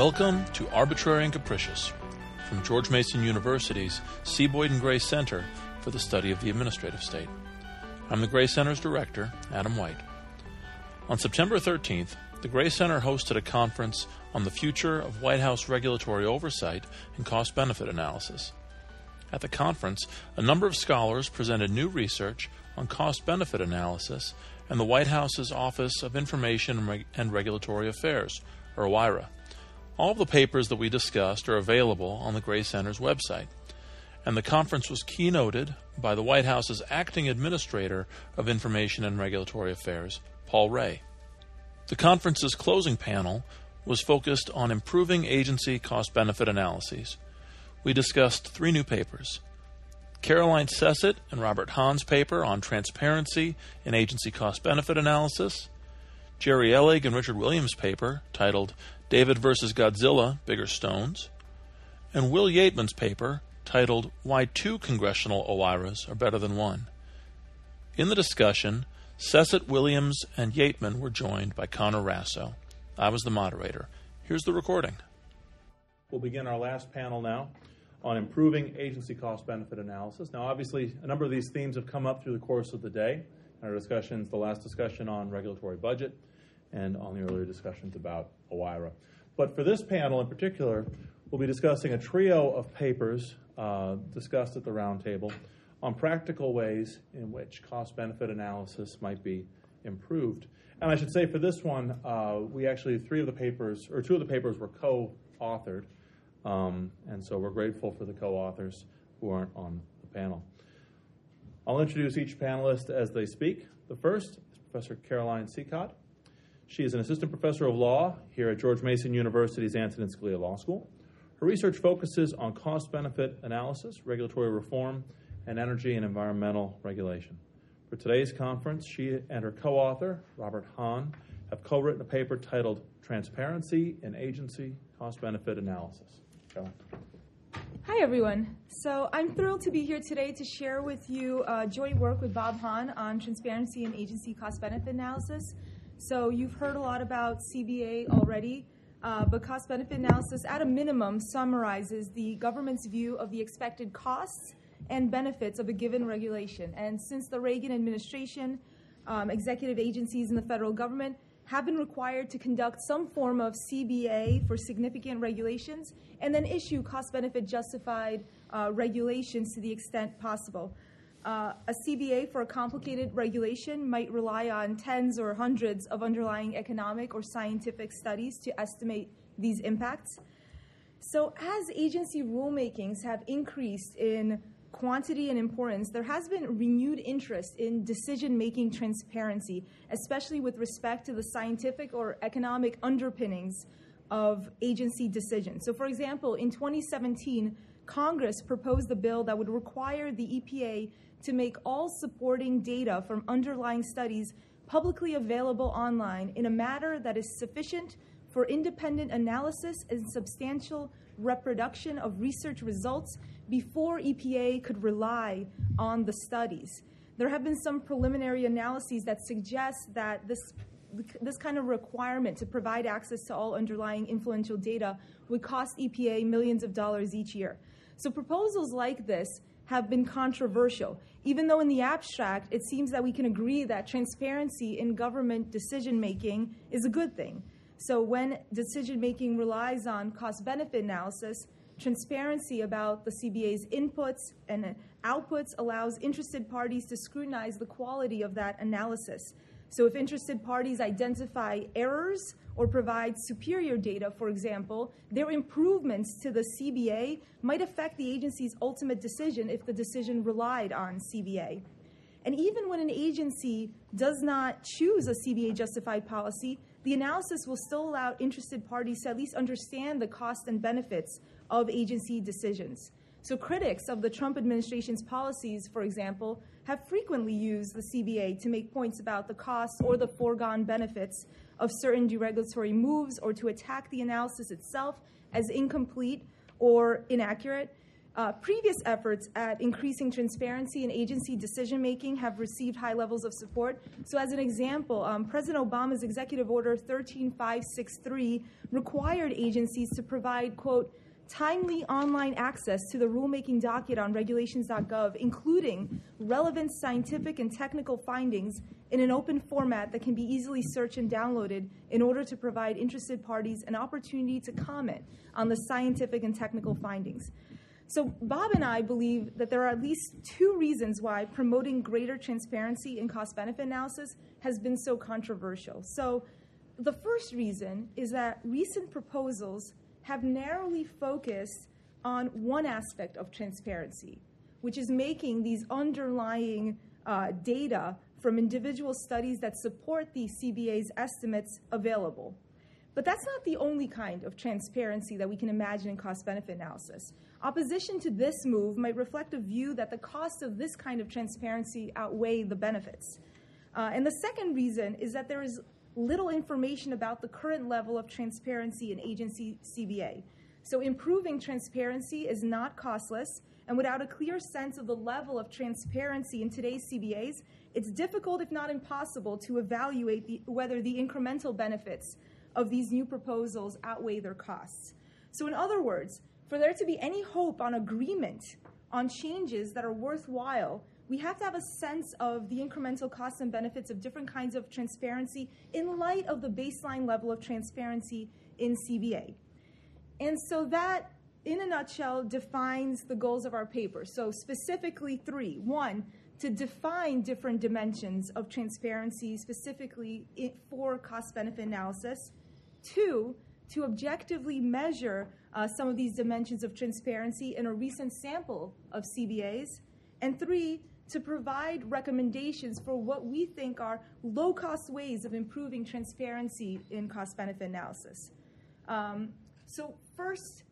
Welcome to Arbitrary and Capricious from George Mason University's C. Boyden Gray Center for the Study of the Administrative State. I'm the Gray Center's director, Adam White. On September 13th, the Gray Center hosted a conference on the future of White House regulatory oversight and cost benefit analysis. At the conference, a number of scholars presented new research on cost benefit analysis and the White House's Office of Information and Regulatory Affairs, or OIRA. All the papers that we discussed are available on the Gray Center's website. And the conference was keynoted by the White House's acting administrator of Information and Regulatory Affairs, Paul Ray. The conference's closing panel was focused on improving agency cost benefit analyses we discussed three new papers Caroline Cecot and Robert Hahn's paper on transparency in agency cost benefit analysis, Jerry Ellig and Richard Williams' paper titled David versus Godzilla Bigger Stones, and Will Yeatman's paper titled Why Two Congressional OIRAs Are Better Than One. In the discussion, Cecot, Williams, and Yeatman were joined by Connor Raso. I was the moderator. Here's the recording. We'll begin our last panel now on improving agency cost benefit analysis. Now, obviously, a number of these themes have come up through the course of the day. Our discussions, the last discussion on regulatory budget, and on the earlier discussions about OIRA. But for this panel in particular, we'll be discussing a trio of papers uh, discussed at the roundtable on practical ways in which cost benefit analysis might be improved. And I should say for this one, uh, we actually, three of the papers, or two of the papers were co authored. Um, and so we're grateful for the co authors who aren't on the panel. I'll introduce each panelist as they speak. The first is Professor Caroline Cecot. She is an assistant professor of law here at George Mason University's Antonin Scalia Law School. Her research focuses on cost benefit analysis, regulatory reform, and energy and environmental regulation. For today's conference, she and her co author, Robert Hahn, have co written a paper titled Transparency in Agency Cost Benefit Analysis. Hi, everyone. So I'm thrilled to be here today to share with you uh, joint work with Bob Hahn on transparency and agency cost benefit analysis. So you've heard a lot about CBA already, uh, but cost benefit analysis, at a minimum, summarizes the government's view of the expected costs and benefits of a given regulation. And since the Reagan administration, um, executive agencies in the federal government have been required to conduct some form of CBA for significant regulations and then issue cost benefit justified uh, regulations to the extent possible. Uh, a CBA for a complicated regulation might rely on tens or hundreds of underlying economic or scientific studies to estimate these impacts. So, as agency rulemakings have increased in quantity and importance, there has been renewed interest in decision making transparency, especially with respect to the scientific or economic underpinnings of agency decisions. So, for example, in 2017, Congress proposed a bill that would require the EPA to make all supporting data from underlying studies publicly available online in a manner that is sufficient for independent analysis and substantial reproduction of research results before EPA could rely on the studies. There have been some preliminary analyses that suggest that this, this kind of requirement to provide access to all underlying influential data would cost EPA millions of dollars each year. So proposals like this have been controversial. Even though in the abstract it seems that we can agree that transparency in government decision making is a good thing. So when decision making relies on cost benefit analysis, transparency about the CBA's inputs and outputs allows interested parties to scrutinize the quality of that analysis. So if interested parties identify errors or provide superior data, for example, their improvements to the CBA might affect the agency's ultimate decision if the decision relied on CBA. And even when an agency does not choose a CBA justified policy, the analysis will still allow interested parties to at least understand the costs and benefits of agency decisions. So, critics of the Trump administration's policies, for example, have frequently used the CBA to make points about the costs or the foregone benefits of certain deregulatory moves or to attack the analysis itself as incomplete or inaccurate. Uh, previous efforts at increasing transparency in agency decision making have received high levels of support. So, as an example, um, President Obama's Executive Order 13563 required agencies to provide, quote, timely online access to the rulemaking docket on regulations.gov, including relevant scientific and technical findings in an open format that can be easily searched and downloaded in order to provide interested parties an opportunity to comment on the scientific and technical findings. So, Bob and I believe that there are at least two reasons why promoting greater transparency in cost benefit analysis has been so controversial. So, the first reason is that recent proposals have narrowly focused on one aspect of transparency, which is making these underlying uh, data from individual studies that support the CBA's estimates available. But that's not the only kind of transparency that we can imagine in cost benefit analysis. Opposition to this move might reflect a view that the costs of this kind of transparency outweigh the benefits. Uh, and the second reason is that there is little information about the current level of transparency in agency CBA. So, improving transparency is not costless, and without a clear sense of the level of transparency in today's CBAs, it's difficult, if not impossible, to evaluate the, whether the incremental benefits of these new proposals outweigh their costs. So, in other words, for there to be any hope on agreement on changes that are worthwhile, we have to have a sense of the incremental costs and benefits of different kinds of transparency in light of the baseline level of transparency in CBA. And so that, in a nutshell, defines the goals of our paper. So, specifically, three. One, to define different dimensions of transparency specifically for cost benefit analysis. Two, to objectively measure uh, some of these dimensions of transparency in a recent sample of CBAs. And three, to provide recommendations for what we think are low cost ways of improving transparency in cost benefit analysis. Um, so, first,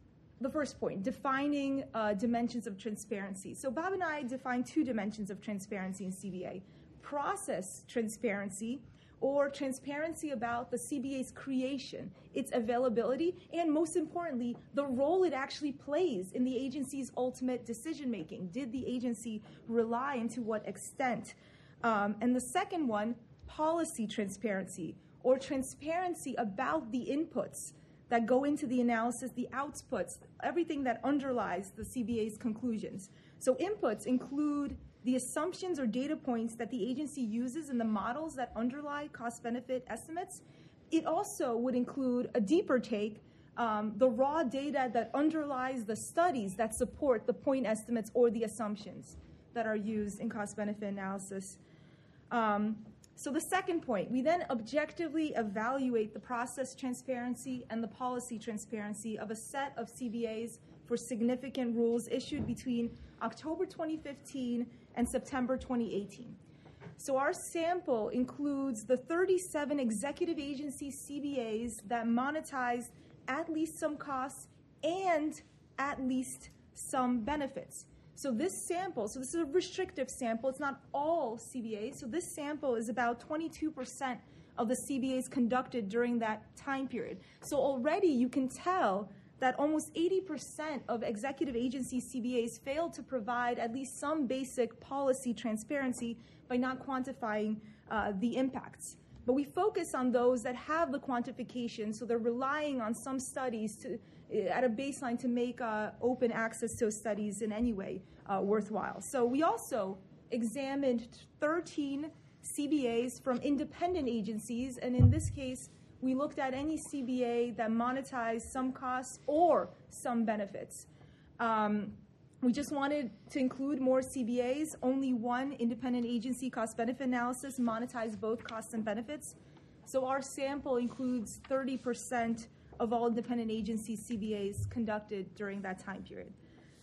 the first point defining uh, dimensions of transparency. So, Bob and I define two dimensions of transparency in CBA process transparency or transparency about the CBA's creation, its availability, and most importantly, the role it actually plays in the agency's ultimate decision making. Did the agency rely and to what extent? Um, and the second one, policy transparency, or transparency about the inputs that go into the analysis, the outputs, everything that underlies the CBA's conclusions. So, inputs include the assumptions or data points that the agency uses in the models that underlie cost benefit estimates. It also would include a deeper take um, the raw data that underlies the studies that support the point estimates or the assumptions that are used in cost benefit analysis. Um, so, the second point, we then objectively evaluate the process transparency and the policy transparency of a set of CBAs for significant rules issued between October 2015 and September 2018. So our sample includes the 37 executive agency CBAs that monetize at least some costs and at least some benefits. So this sample, so this is a restrictive sample, it's not all CBAs. So this sample is about 22% of the CBAs conducted during that time period. So already you can tell that almost 80% of executive agency CBAs failed to provide at least some basic policy transparency by not quantifying uh, the impacts. But we focus on those that have the quantification, so they're relying on some studies to, uh, at a baseline to make uh, open access to studies in any way uh, worthwhile. So we also examined 13 CBAs from independent agencies, and in this case, we looked at any CBA that monetized some costs or some benefits. Um, we just wanted to include more CBAs. Only one independent agency cost benefit analysis monetized both costs and benefits. So our sample includes 30% of all independent agency CBAs conducted during that time period.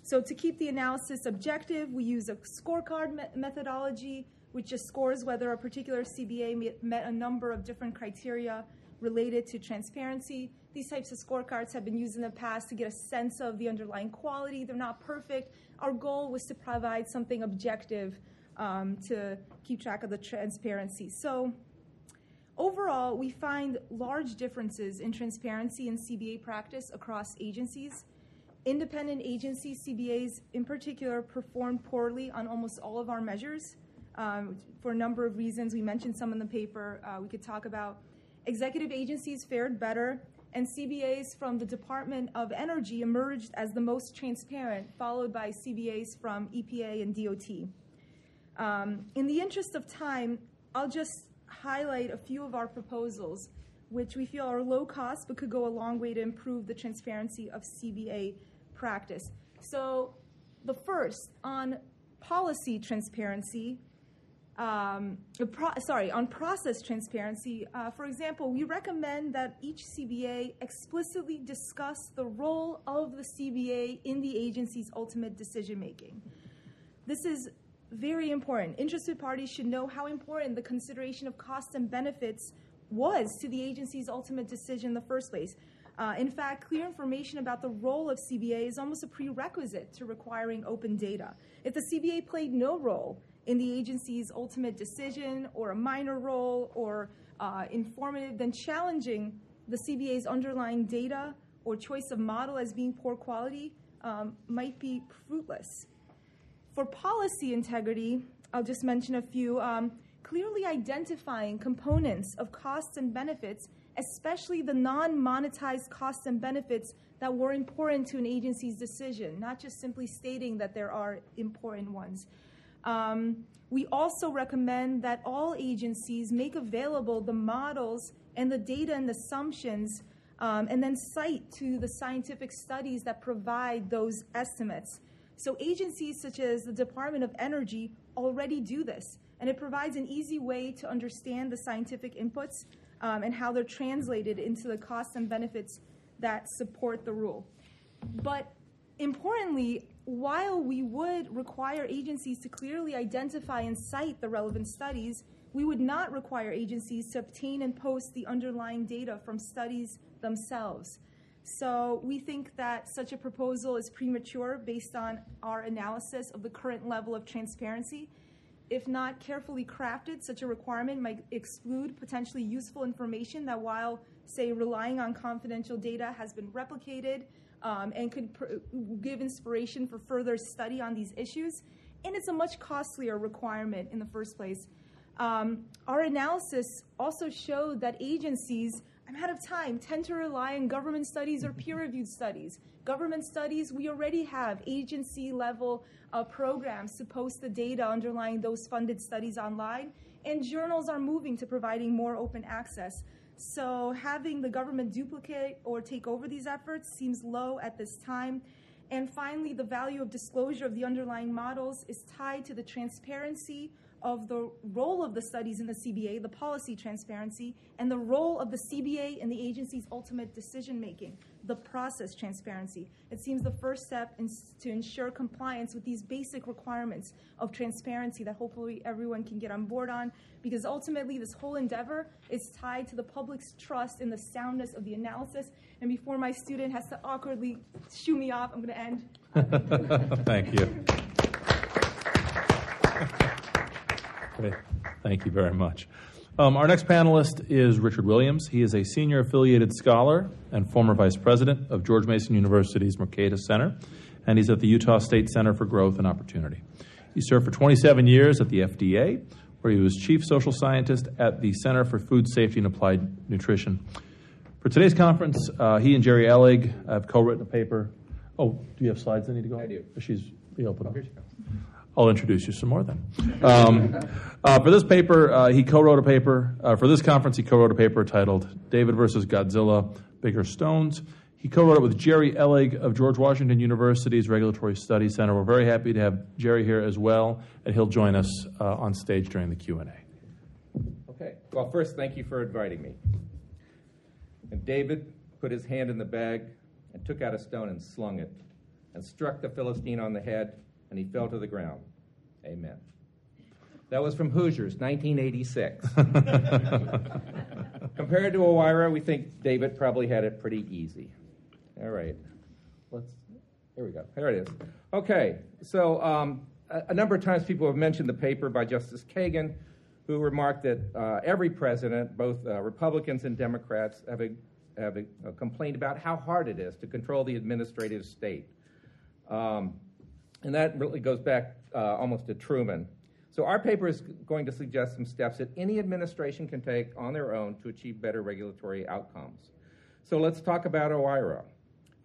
So to keep the analysis objective, we use a scorecard me- methodology, which just scores whether a particular CBA met a number of different criteria related to transparency. These types of scorecards have been used in the past to get a sense of the underlying quality. They're not perfect. Our goal was to provide something objective um, to keep track of the transparency. So, overall, we find large differences in transparency in CBA practice across agencies. independent agencies, CBAs in particular, performed poorly on almost all of our measures um, for a number of reasons. We mentioned some in the paper. Uh, we could talk about executive agencies fared better, and CBAs from the Department of Energy emerged as the most transparent, followed by CBAs from EPA and DOT. Um, in the interest of time, I'll just highlight a few of our proposals, which we feel are low cost but could go a long way to improve the transparency of CBA practice. So, the first on policy transparency, um, pro- sorry, on process transparency, uh, for example, we recommend that each CBA explicitly discuss the role of the CBA in the agency's ultimate decision making. This is very important. Interested parties should know how important the consideration of costs and benefits was to the agency's ultimate decision in the first place. Uh, in fact, clear information about the role of CBA is almost a prerequisite to requiring open data. If the CBA played no role in the agency's ultimate decision or a minor role or uh, informative, then challenging the CBA's underlying data or choice of model as being poor quality um, might be fruitless. For policy integrity, I'll just mention a few. Um, clearly identifying components of costs and benefits, especially the non monetized costs and benefits that were important to an agency's decision, not just simply stating that there are important ones. Um, we also recommend that all agencies make available the models and the data and assumptions, um, and then cite to the scientific studies that provide those estimates. So, agencies such as the Department of Energy already do this, and it provides an easy way to understand the scientific inputs um, and how they're translated into the costs and benefits that support the rule. But importantly, while we would require agencies to clearly identify and cite the relevant studies, we would not require agencies to obtain and post the underlying data from studies themselves. So we think that such a proposal is premature based on our analysis of the current level of transparency. If not carefully crafted, such a requirement might exclude potentially useful information that, while, say, relying on confidential data, has been replicated um, and could pr- give inspiration for further study on these issues. And it's a much costlier requirement in the first place. Um, our analysis also showed that agencies, I'm out of time, tend to rely on government studies or peer reviewed studies. Government studies, we already have agency level uh, programs to post the data underlying those funded studies online, and journals are moving to providing more open access. So having the government duplicate or take over these efforts seems low at this time. And finally, the value of disclosure of the underlying models is tied to the transparency of the role of the studies in the CBA, the policy transparency, and the role of the CBA in the agency's ultimate decision making, the process transparency. It seems the first step is to ensure compliance with these basic requirements of transparency that hopefully everyone can get on board on, because ultimately this whole endeavor is tied to the public's trust in the soundness of the analysis. And before my student has to awkwardly shoo me off, I'm going to end. Thank you. Great. Thank you very much. Um, our next panelist is Richard Williams. He is a senior affiliated scholar and former vice president of George Mason University's Mercatus Center, and he's at the Utah State Center for Growth and Opportunity. He served for 27 years at the FDA, where he was chief social scientist at the Center for Food Safety and Applied Nutrition. For today's conference, uh, he and Jerry Ellig have co written a paper. Oh, do you have slides that need to go? I do. She's, you open up. I'll introduce you some more then. Um, uh, for this paper, uh, he co-wrote a paper. Uh, for this conference, he co-wrote a paper titled "David versus Godzilla: Bigger Stones." He co-wrote it with Jerry Ellig of George Washington University's Regulatory Studies Center. We're very happy to have Jerry here as well, and he'll join us uh, on stage during the Q and A. Okay. Well, first, thank you for inviting me. And David put his hand in the bag and took out a stone and slung it, and struck the Philistine on the head and he fell to the ground. Amen. That was from Hoosiers, 1986. Compared to Oira, we think David probably had it pretty easy. All right. Let's. Here we go. There it is. Okay. So um, a, a, number of times people have mentioned the paper by Justice Kagan, who remarked that uh, every president, both uh, Republicans and Democrats, have, a, have a, complained about how hard it is to control the administrative state Um, and that really goes back uh, almost to Truman. So our paper is going to suggest some steps that any administration can take on their own to achieve better regulatory outcomes. So let's talk about OIRA.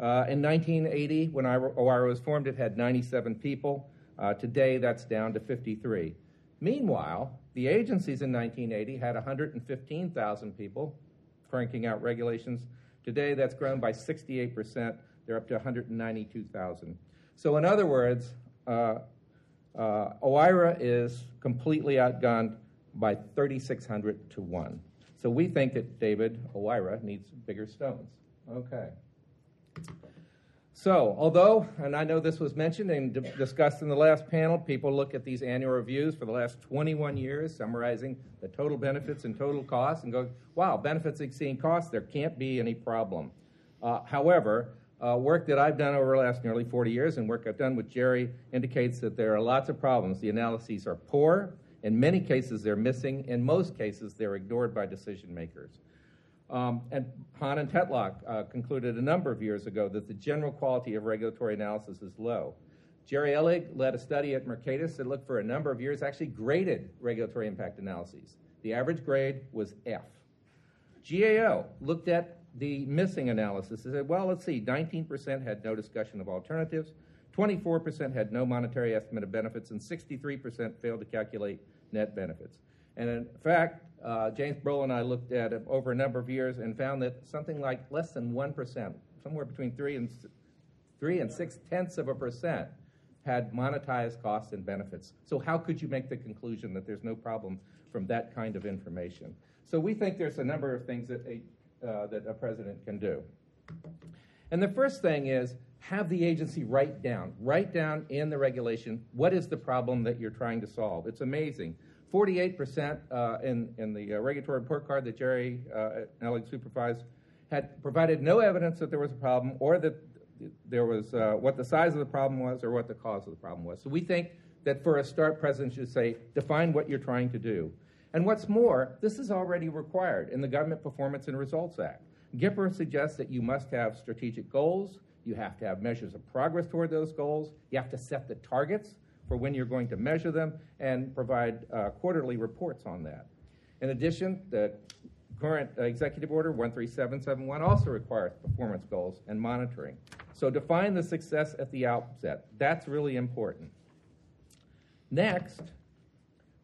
Uh, in 1980, when OIRA was formed, it had 97 people. Uh, today, that's down to 53. Meanwhile, the agencies in 1980 had 115,000 people cranking out regulations. Today, that's grown by 68%. They're up to 192,000. So, in other words, uh, uh, OIRA is completely outgunned by 3,600 to 1. So, we think that David OIRA needs bigger stones. Okay. So, although, and I know this was mentioned and d- discussed in the last panel, people look at these annual reviews for the last 21 years, summarizing the total benefits and total costs, and go, wow, benefits exceeding costs, there can't be any problem. Uh, however, uh, work that I've done over the last nearly 40 years and work I've done with Jerry indicates that there are lots of problems. The analyses are poor. In many cases, they're missing. In most cases, they're ignored by decision makers. Um, and Hahn and Tetlock uh, concluded a number of years ago that the general quality of regulatory analysis is low. Jerry Ellig led a study at Mercatus that looked for a number of years, actually graded regulatory impact analyses. The average grade was F. GAO looked at the missing analysis and said, well, let's see, 19% had no discussion of alternatives, 24% had no monetary estimate of benefits, and 63% failed to calculate net benefits. And in fact, uh, James Broughel and I looked at it over a number of years and found that something like less than 1%, somewhere between 3 and, three and 6 tenths of a percent, had monetized costs and benefits. So, how could you make the conclusion that there's no problem from that kind of information? So, we think there's a number of things that a, uh, that a president can do. And the first thing is have the agency write down, write down in the regulation what is the problem that you're trying to solve. It's amazing. 48% uh, in, in the uh, regulatory report card that Jerry uh, Ellig supervised had provided no evidence that there was a problem or that there was uh, what the size of the problem was or what the cause of the problem was. So we think that for a start, president should say, define what you're trying to do. And what's more, this is already required in the Government Performance and Results Act. GPRA suggests that you must have strategic goals, you have to have measures of progress toward those goals, you have to set the targets for when you're going to measure them and provide uh, quarterly reports on that. In addition, the current executive order 13771 also requires performance goals and monitoring. So define the success at the outset. That's really important. Next,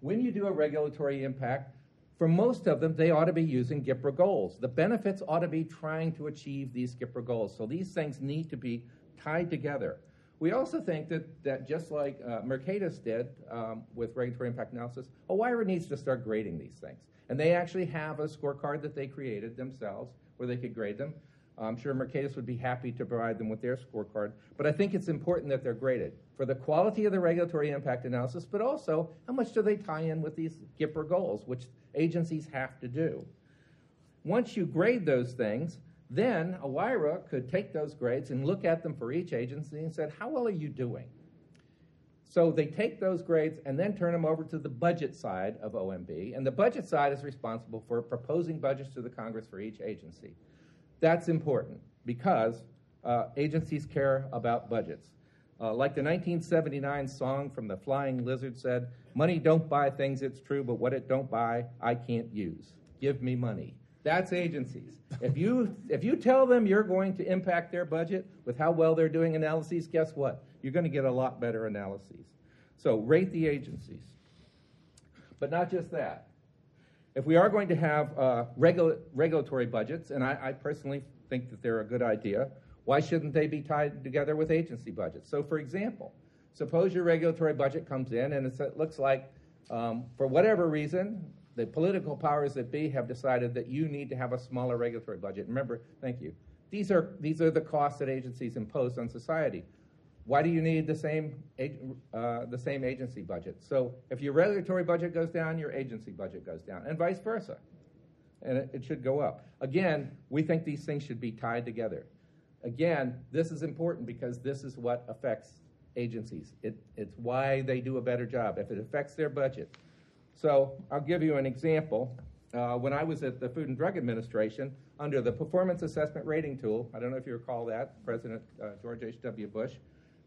when you do a regulatory impact, for most of them, they ought to be using GPRA goals. The benefits ought to be trying to achieve these GPRA goals. So these things need to be tied together. We also think that, that just like uh, Mercatus did um, with regulatory impact analysis, OIRA needs to start grading these things. And they actually have a scorecard that they created themselves where they could grade them. I'm sure Mercatus would be happy to provide them with their scorecard, but I think it's important that they're graded for the quality of the regulatory impact analysis, but also how much do they tie in with these GPRA goals, which agencies have to do. Once you grade those things, then OIRA could take those grades and look at them for each agency and said, how well are you doing? So they take those grades and then turn them over to the budget side of OMB, and the budget side is responsible for proposing budgets to the Congress for each agency. That's important because uh, agencies care about budgets. Uh, like the 1979 song from the Flying Lizard said, money don't buy things, it's true, but what it don't buy, I can't use. Give me money. That's agencies. If you, if you tell them you're going to impact their budget with how well they're doing analyses, guess what? You're going to get a lot better analyses. So rate the agencies. But not just that. If we are going to have uh, regula- regulatory budgets, and I, I personally think that they're a good idea, why shouldn't they be tied together with agency budgets? So, for example, suppose your regulatory budget comes in and it looks like, um, for whatever reason, the political powers that be have decided that you need to have a smaller regulatory budget. Remember, thank you. These are, these are the costs that agencies impose on society. Why do you need the same, uh, the same agency budget? So if your regulatory budget goes down, your agency budget goes down, and vice versa. And it, it should go up. Again, we think these things should be tied together. Again, this is important because this is what affects agencies. It, it's why they do a better job. If it affects their budget, so I'll give you an example. Uh, when I was at the Food and Drug Administration, under the Performance Assessment Rating Tool, I don't know if you recall that, President uh, George H.W. Bush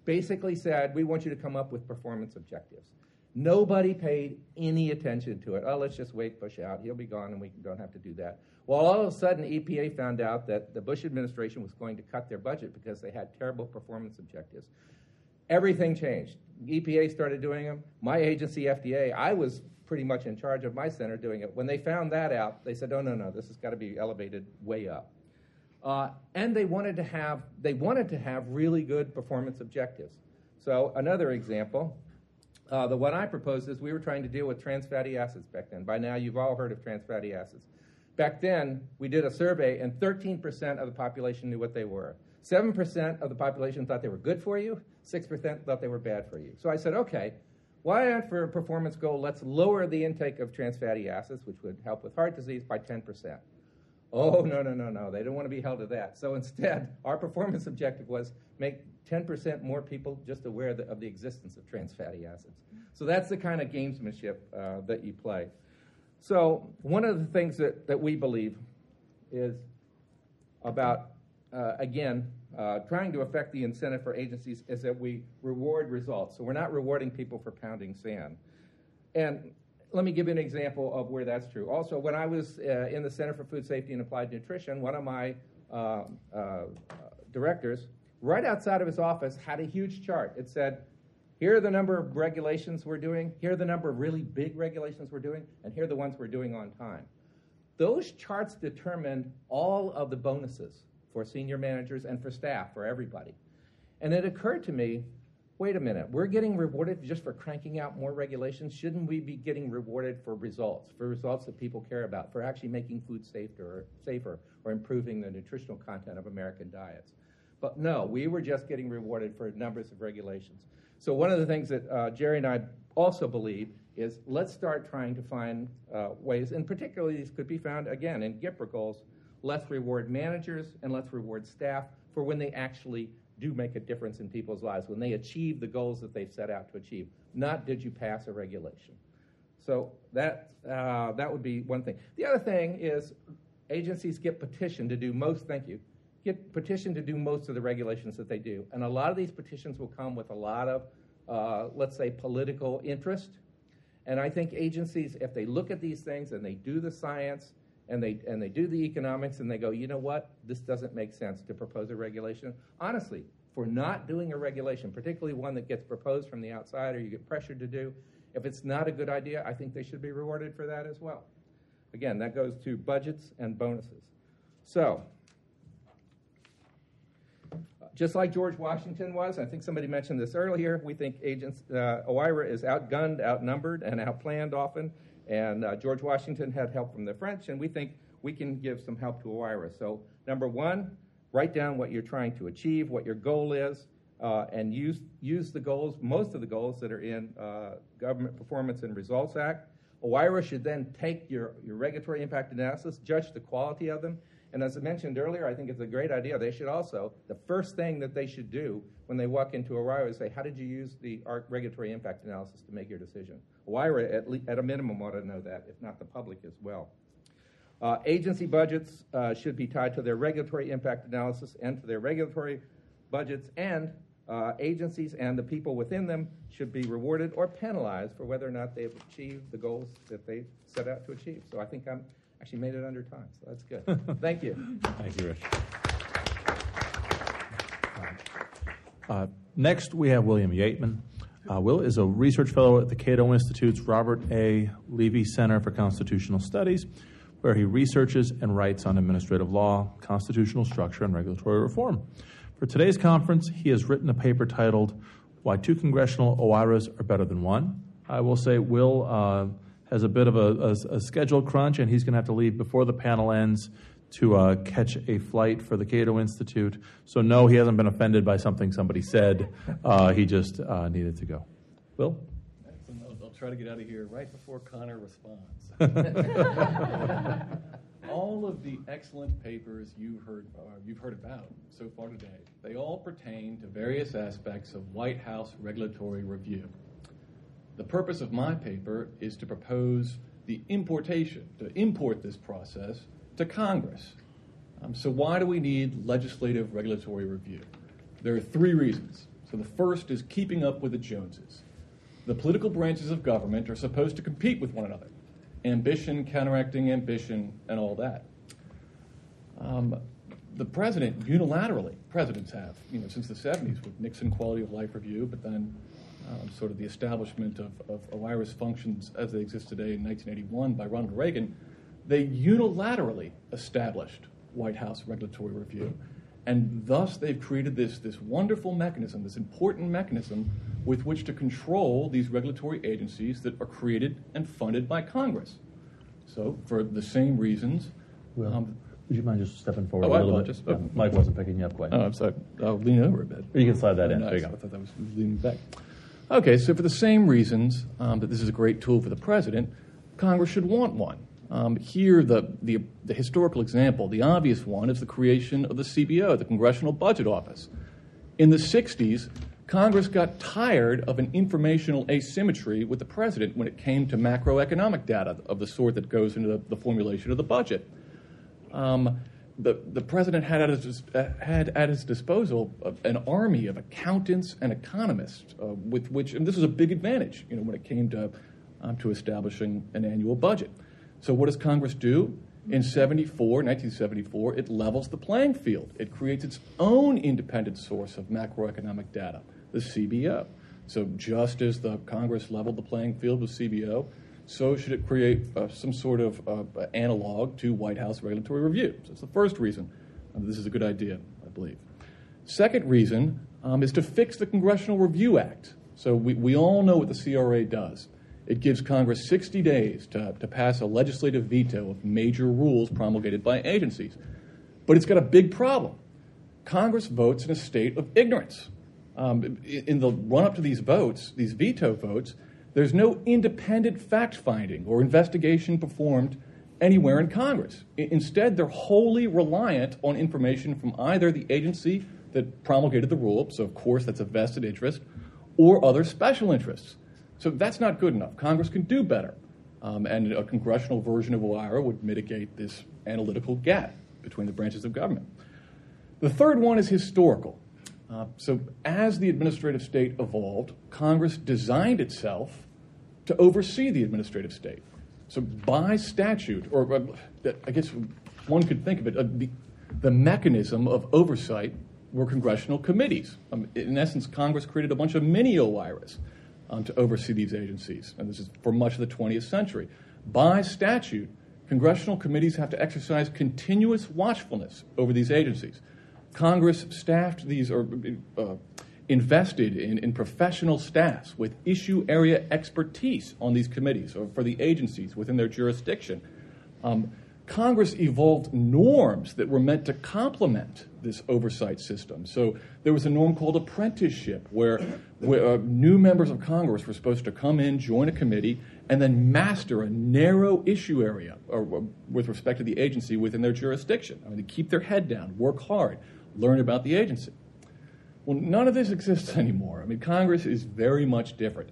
basically said, we want you to come up with performance objectives. Nobody paid any attention to it. Oh, let's just wait Bush out. He'll be gone and we don't have to do that. Well, all of a sudden, EPA found out that the Bush administration was going to cut their budget because they had terrible performance objectives. Everything changed. EPA started doing them. My agency, FDA, I was pretty much in charge of my center doing it. When they found that out, they said, "Oh no, no, this has got to be elevated way up." Uh, and they wanted to have they wanted to have really good performance objectives. So another example, uh, the one I proposed is we were trying to deal with trans fatty acids back then. By now, you've all heard of trans fatty acids. Back then, we did a survey, and 13% of the population knew what they were. 7% of the population thought they were good for you, 6% thought they were bad for you. So I said, okay, why not for a performance goal, let's lower the intake of trans fatty acids, which would help with heart disease, by 10%. Oh, no, no, no, no. They don't want to be held to that. So instead, our performance objective was make 10% more people just aware of the, of the existence of trans fatty acids. So that's the kind of gamesmanship uh, that you play. So, one of the things that, that we believe is about, uh, again, uh, trying to affect the incentive for agencies is that we reward results. So, we're not rewarding people for pounding sand. And let me give you an example of where that's true. Also, when I was uh, in the Center for Food Safety and Applied Nutrition, one of my uh, uh, directors, right outside of his office, had a huge chart. It said, here are the number of regulations we're doing, here are the number of really big regulations we're doing, and here are the ones we're doing on time. Those charts determined all of the bonuses for senior managers and for staff, for everybody. And it occurred to me wait a minute, we're getting rewarded just for cranking out more regulations. Shouldn't we be getting rewarded for results, for results that people care about, for actually making food safer or, safer or improving the nutritional content of American diets? But no, we were just getting rewarded for numbers of regulations. So one of the things that uh, Jerry and I also believe is let's start trying to find uh, ways, and particularly these could be found again in GPRA goals. Let's reward managers and let's reward staff for when they actually do make a difference in people's lives, when they achieve the goals that they've set out to achieve. Not did you pass a regulation. So that uh, that would be one thing. The other thing is agencies get petitioned to do most. Thank you get petitioned to do most of the regulations that they do. And a lot of these petitions will come with a lot of, uh, let's say, political interest. And I think agencies, if they look at these things and they do the science and they, and they do the economics and they go, you know what, this doesn't make sense to propose a regulation. Honestly, for not doing a regulation, particularly one that gets proposed from the outside or you get pressured to do, if it's not a good idea, I think they should be rewarded for that as well. Again, that goes to budgets and bonuses. So, just like George Washington was, I think somebody mentioned this earlier, we think agents, uh, OIRA is outgunned, outnumbered, and outplanned often. And uh, George Washington had help from the French, and we think we can give some help to OIRA. So, number one, write down what you're trying to achieve, what your goal is, uh, and use, use the goals, most of the goals that are in uh, Government Performance and Results Act. OIRA should then take your, your regulatory impact analysis, judge the quality of them, and as I mentioned earlier, I think it's a great idea. They should also, the first thing that they should do when they walk into OIRA is say, how did you use the regulatory impact analysis to make your decision? OIRA, at, le- at a minimum, ought to know that, if not the public as well. Uh, agency budgets uh, should be tied to their regulatory impact analysis and to their regulatory budgets, and uh, agencies and the people within them should be rewarded or penalized for whether or not they've achieved the goals that they set out to achieve. So I think I'm Actually made it under time, so that's good. Thank you. Thank you, Rich. Uh, next, we have William Yeatman. Uh, Will is a research fellow at the Cato Institute's Robert A. Levy Center for Constitutional Studies, where he researches and writes on administrative law, constitutional structure, and regulatory reform. For today's conference, he has written a paper titled Why Two Congressional OIRAs Are Better Than One. I will say, Will. Uh, has a bit of a, a, a schedule crunch, and he's going to have to leave before the panel ends to uh, catch a flight for the Cato Institute. So, no, he hasn't been offended by something somebody said. Uh, he just uh, needed to go. Will? I'll, I'll, try to get out of here right before Connor responds. all of the excellent papers you've heard, uh, you've heard about so far today, they all pertain to various aspects of White House regulatory review. The purpose of my paper is to propose the importation, to import this process to Congress. Um, so, why do we need legislative regulatory review? There are three reasons. So the first is keeping up with the Joneses. The political branches of government are supposed to compete with one another ambition, counteracting ambition, and all that. Um, the president unilaterally, presidents have, you know, since the 70s with Nixon Quality of Life Review, but then um, sort of the establishment of, of OIRA's functions as they exist today in 1981 by Ronald Reagan, they unilaterally established White House regulatory review. And thus, they've created this, this wonderful mechanism, this important mechanism with which to control these regulatory agencies that are created and funded by Congress. So, for the same reasons. Well, um, would you mind just stepping forward Oh, a little bit? Yeah, Mike wasn't picking you up quite. oh, I'm sorry. I'll lean over a bit. You can slide that in. Nice. There you go. I thought that was leaning back. Okay, so for the same reasons um, that this is a great tool for the president, Congress should want one. Um, here, the, the, the historical example, the obvious one, is the creation of the CBO, the Congressional Budget Office. In the 60s, Congress got tired of an informational asymmetry with the president when it came to macroeconomic data of the sort that goes into the, the formulation of the budget. Um, the, the president had at, his, uh, had at his disposal an army of accountants and economists, uh, with which, and this was a big advantage, you know, when it came to, um, to establishing an annual budget. So what does Congress do? In 74, 1974, it levels the playing field. It creates its own independent source of macroeconomic data, the CBO. So just as the Congress leveled the playing field with CBO, so should it create uh, some sort of uh, analog to White House regulatory review. So that's the first reason um, this is a good idea, I believe. Second reason um, is to fix the Congressional Review Act. So we, we all know what the CRA does. It gives Congress 60 days to, to pass a legislative veto of major rules promulgated by agencies. But it's got a big problem. Congress votes in a state of ignorance. Um, in the run up to these votes, these veto votes, there's no independent fact finding or investigation performed anywhere in Congress. I- instead, they're wholly reliant on information from either the agency that promulgated the rule, so of course that's a vested interest, or other special interests. So that's not good enough. Congress can do better. Um, and a congressional version of OIRA would mitigate this analytical gap between the branches of government. The third one is historical. Uh, so, as the administrative state evolved, Congress designed itself to oversee the administrative state. So, by statute, or uh, I guess one could think of it, uh, the, the mechanism of oversight were congressional committees. Um, in essence, Congress created a bunch of mini OIRAs um, to oversee these agencies, and this is for much of the 20th century. By statute, congressional committees have to exercise continuous watchfulness over these agencies. Congress staffed these or uh, invested in, in professional staffs with issue area expertise on these committees or for the agencies within their jurisdiction. Um, Congress evolved norms that were meant to complement this oversight system. So there was a norm called apprenticeship, where, where uh, new members of Congress were supposed to come in, join a committee, and then master a narrow issue area or, or with respect to the agency within their jurisdiction. I mean, to keep their head down, work hard, learn about the agency. Well, none of this exists anymore. I mean, Congress is very much different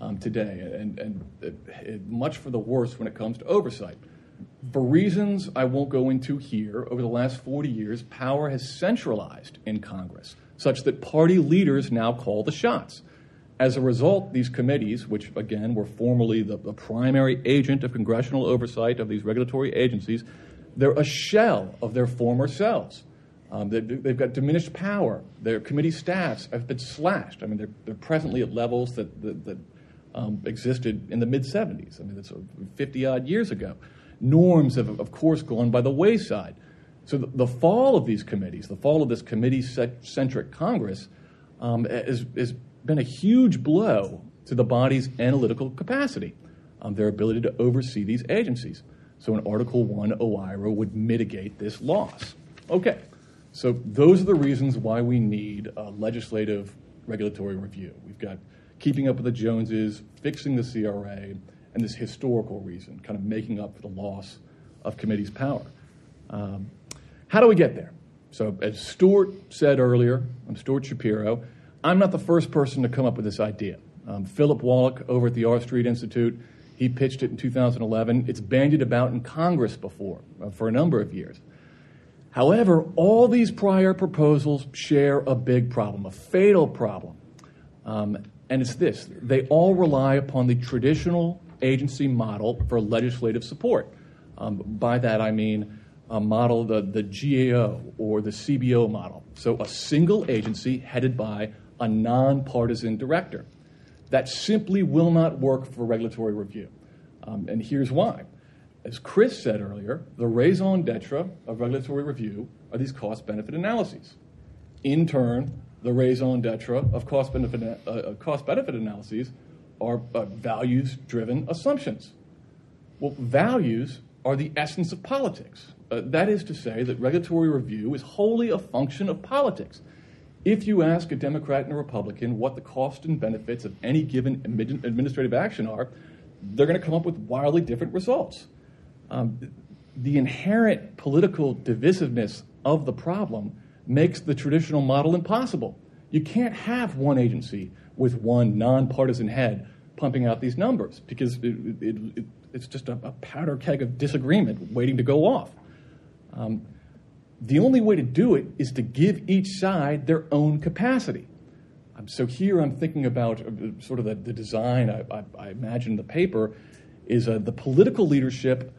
um, today, and, and it, it, much for the worse when it comes to oversight. For reasons I won't go into here, over the last 40 years, power has centralized in Congress, such that party leaders now call the shots. As a result, these committees, which again were formerly the, the primary agent of congressional oversight of these regulatory agencies, they're a shell of their former selves. Um, they, have got diminished power. Their committee staffs have been slashed. I mean, they're, they're presently at levels that, that, that um, existed in the mid 70s. I mean, that's 50 odd years ago. Norms have, of course, gone by the wayside. So the, the fall of these committees, the fall of this committee centric Congress, um, has, has been a huge blow to the body's analytical capacity, um, their ability to oversee these agencies. So an Article 1 OIRA would mitigate this loss. Okay, so those are the reasons why we need a legislative regulatory review. We've got keeping up with the Joneses, fixing the CRA, and this historical reason, kind of making up for the loss of committee's power. Um, how do we get there? So, as Stuart said earlier, I'm Stuart Shapiro. I'm not the first person to come up with this idea. Um, Philip Wallach over at the R Street Institute, he pitched it in 2011. It's bandied about in Congress before uh, for a number of years. However, all these prior proposals share a big problem, a fatal problem. Um, and it's this they all rely upon the traditional agency model for legislative support. Um, by that I mean a model, the, the GAO or the CBO model. So a single agency headed by a nonpartisan director. That simply will not work for regulatory review. Um, and here's why. As Chris said earlier, the raison d'etre of regulatory review are these cost benefit analyses. In turn, the raison d'etre of cost benefit, uh, uh cost benefit analyses are uh, values driven assumptions. Well, values are the essence of politics. Uh, that is to say, that regulatory review is wholly a function of politics. If you ask a Democrat and a Republican what the cost and benefits of any given administrative action are, they're going to come up with wildly different results. Um, the inherent political divisiveness of the problem makes the traditional model impossible. You can't have one agency with one nonpartisan head pumping out these numbers because it, it, it, it's just a, a, powder keg of disagreement waiting to go off. Um, the only way to do it is to give each side their own capacity. Um, so here I'm thinking about uh, sort of the, the design I, I, I, imagine the paper is uh, the political leadership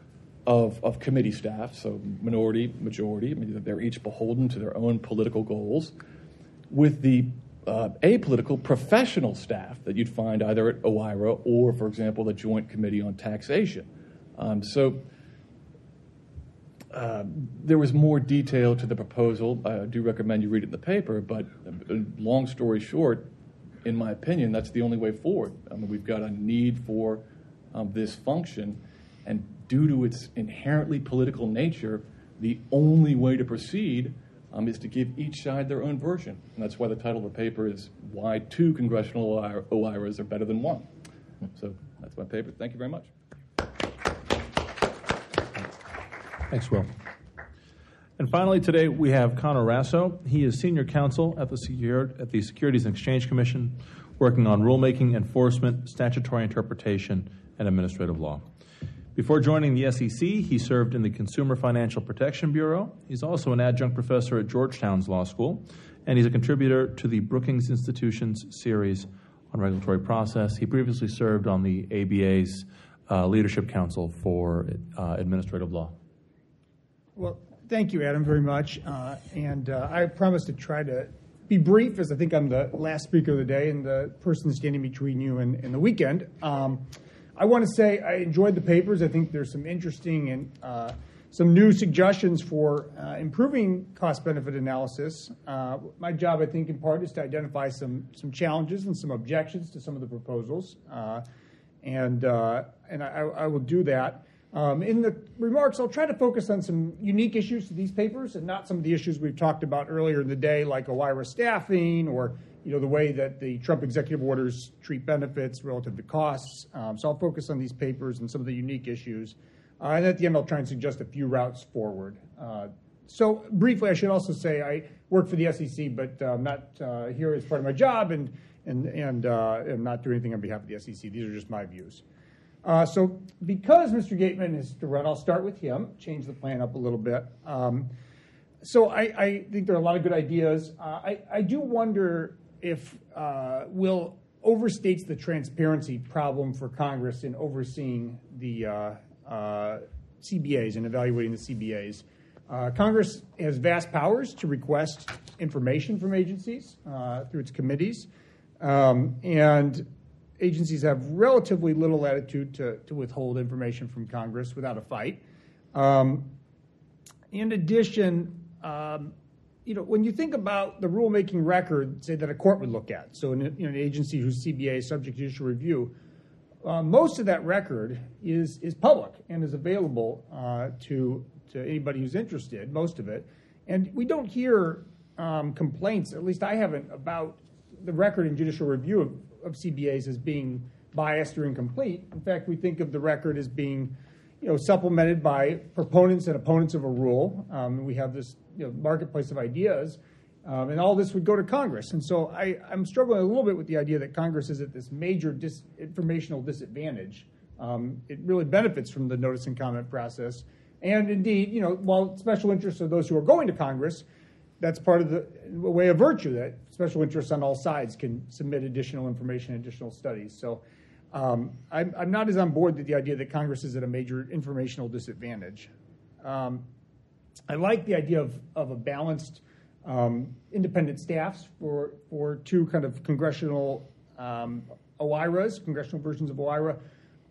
of, of committee staff, so minority, majority, I mean, they're each beholden to their own political goals, with the uh, apolitical professional staff that you'd find either at OIRA or, for example, the Joint Committee on Taxation. Um, so uh, there was more detail to the proposal. I do recommend you read it in the paper, but uh, long story short, in my opinion, that's the only way forward. I mean, we've got a need for um, this function, and due to its inherently political nature, the only way to proceed um, is to give each side their own version. And that's why the title of the paper is Why Two Congressional OIRAs Are Better Than One. So that's my paper. Thank you very much. Thanks, Will. And finally, today we have Connor Raso. He is senior counsel at the, Secur- at the Securities and Exchange Commission, working on rulemaking, enforcement, statutory interpretation, and administrative law. Before joining the SEC, he served in the Consumer Financial Protection Bureau. He's also an adjunct professor at Georgetown's Law School, and he's a contributor to the Brookings Institution's series on regulatory process. He previously served on the ABA's uh, Leadership Council for uh, Administrative Law. Well, thank you, Adam, very much. Uh, and uh, I promise to try to be brief, as I think I'm the last speaker of the day and the person standing between you and, and the weekend. Um, I want to say I enjoyed the papers. I think there's some interesting and uh, some new suggestions for uh, improving cost benefit analysis. Uh, my job, I think, in part, is to identify some, some challenges and some objections to some of the proposals. Uh, and and I, I will do that. Um, in the remarks, I'll try to focus on some unique issues to these papers and not some of the issues we've talked about earlier in the day, like OIRA staffing or you know, the way that the Trump executive orders treat benefits relative to costs. Um, so I'll focus on these papers and some of the unique issues. Uh, and at the end, I'll try and suggest a few routes forward. Uh, so briefly, I should also say I work for the SEC, but uh, I'm not uh, here as part of my job and, and, and uh, am not doing anything on behalf of the SEC. These are just my views. So because Mr. Yeatman is to run, I'll start with him, change the plan up a little bit. Um, so I, I, think there are a lot of good ideas. I, I, do wonder if uh, Will overstates the transparency problem for Congress in overseeing the uh, uh, CBAs and evaluating the CBAs. Uh, Congress has vast powers to request information from agencies through its committees. Um, and agencies have relatively little latitude to, to withhold information from Congress without a fight. Um, in addition, um, you know, when you think about the rulemaking record, say that a court would look at, so an agency whose CBA is subject to judicial review, uh, most of that record is is public and is available uh, to to anybody who's interested. Most of it, and we don't hear um, complaints. At least I haven't about the record in judicial review of, of CBAs as being biased or incomplete. In fact, we think of the record as being you know, supplemented by proponents and opponents of a rule. Um, we have this you know, marketplace of ideas, um, and all this would go to Congress. And so I, am struggling a little bit with the idea that Congress is at this major dis- informational disadvantage. Um, it really benefits from the notice and comment process, And indeed, you know, while special interests are those who are going to Congress, that's part of the way of virtue that special interests on all sides can submit additional information, additional studies. So um, I'm, I'm, not as on board with the idea that Congress is at a major informational disadvantage. Um, I like the idea of, of a balanced um, independent staffs for, for two kind of congressional um, OIRAs, congressional versions of OIRA.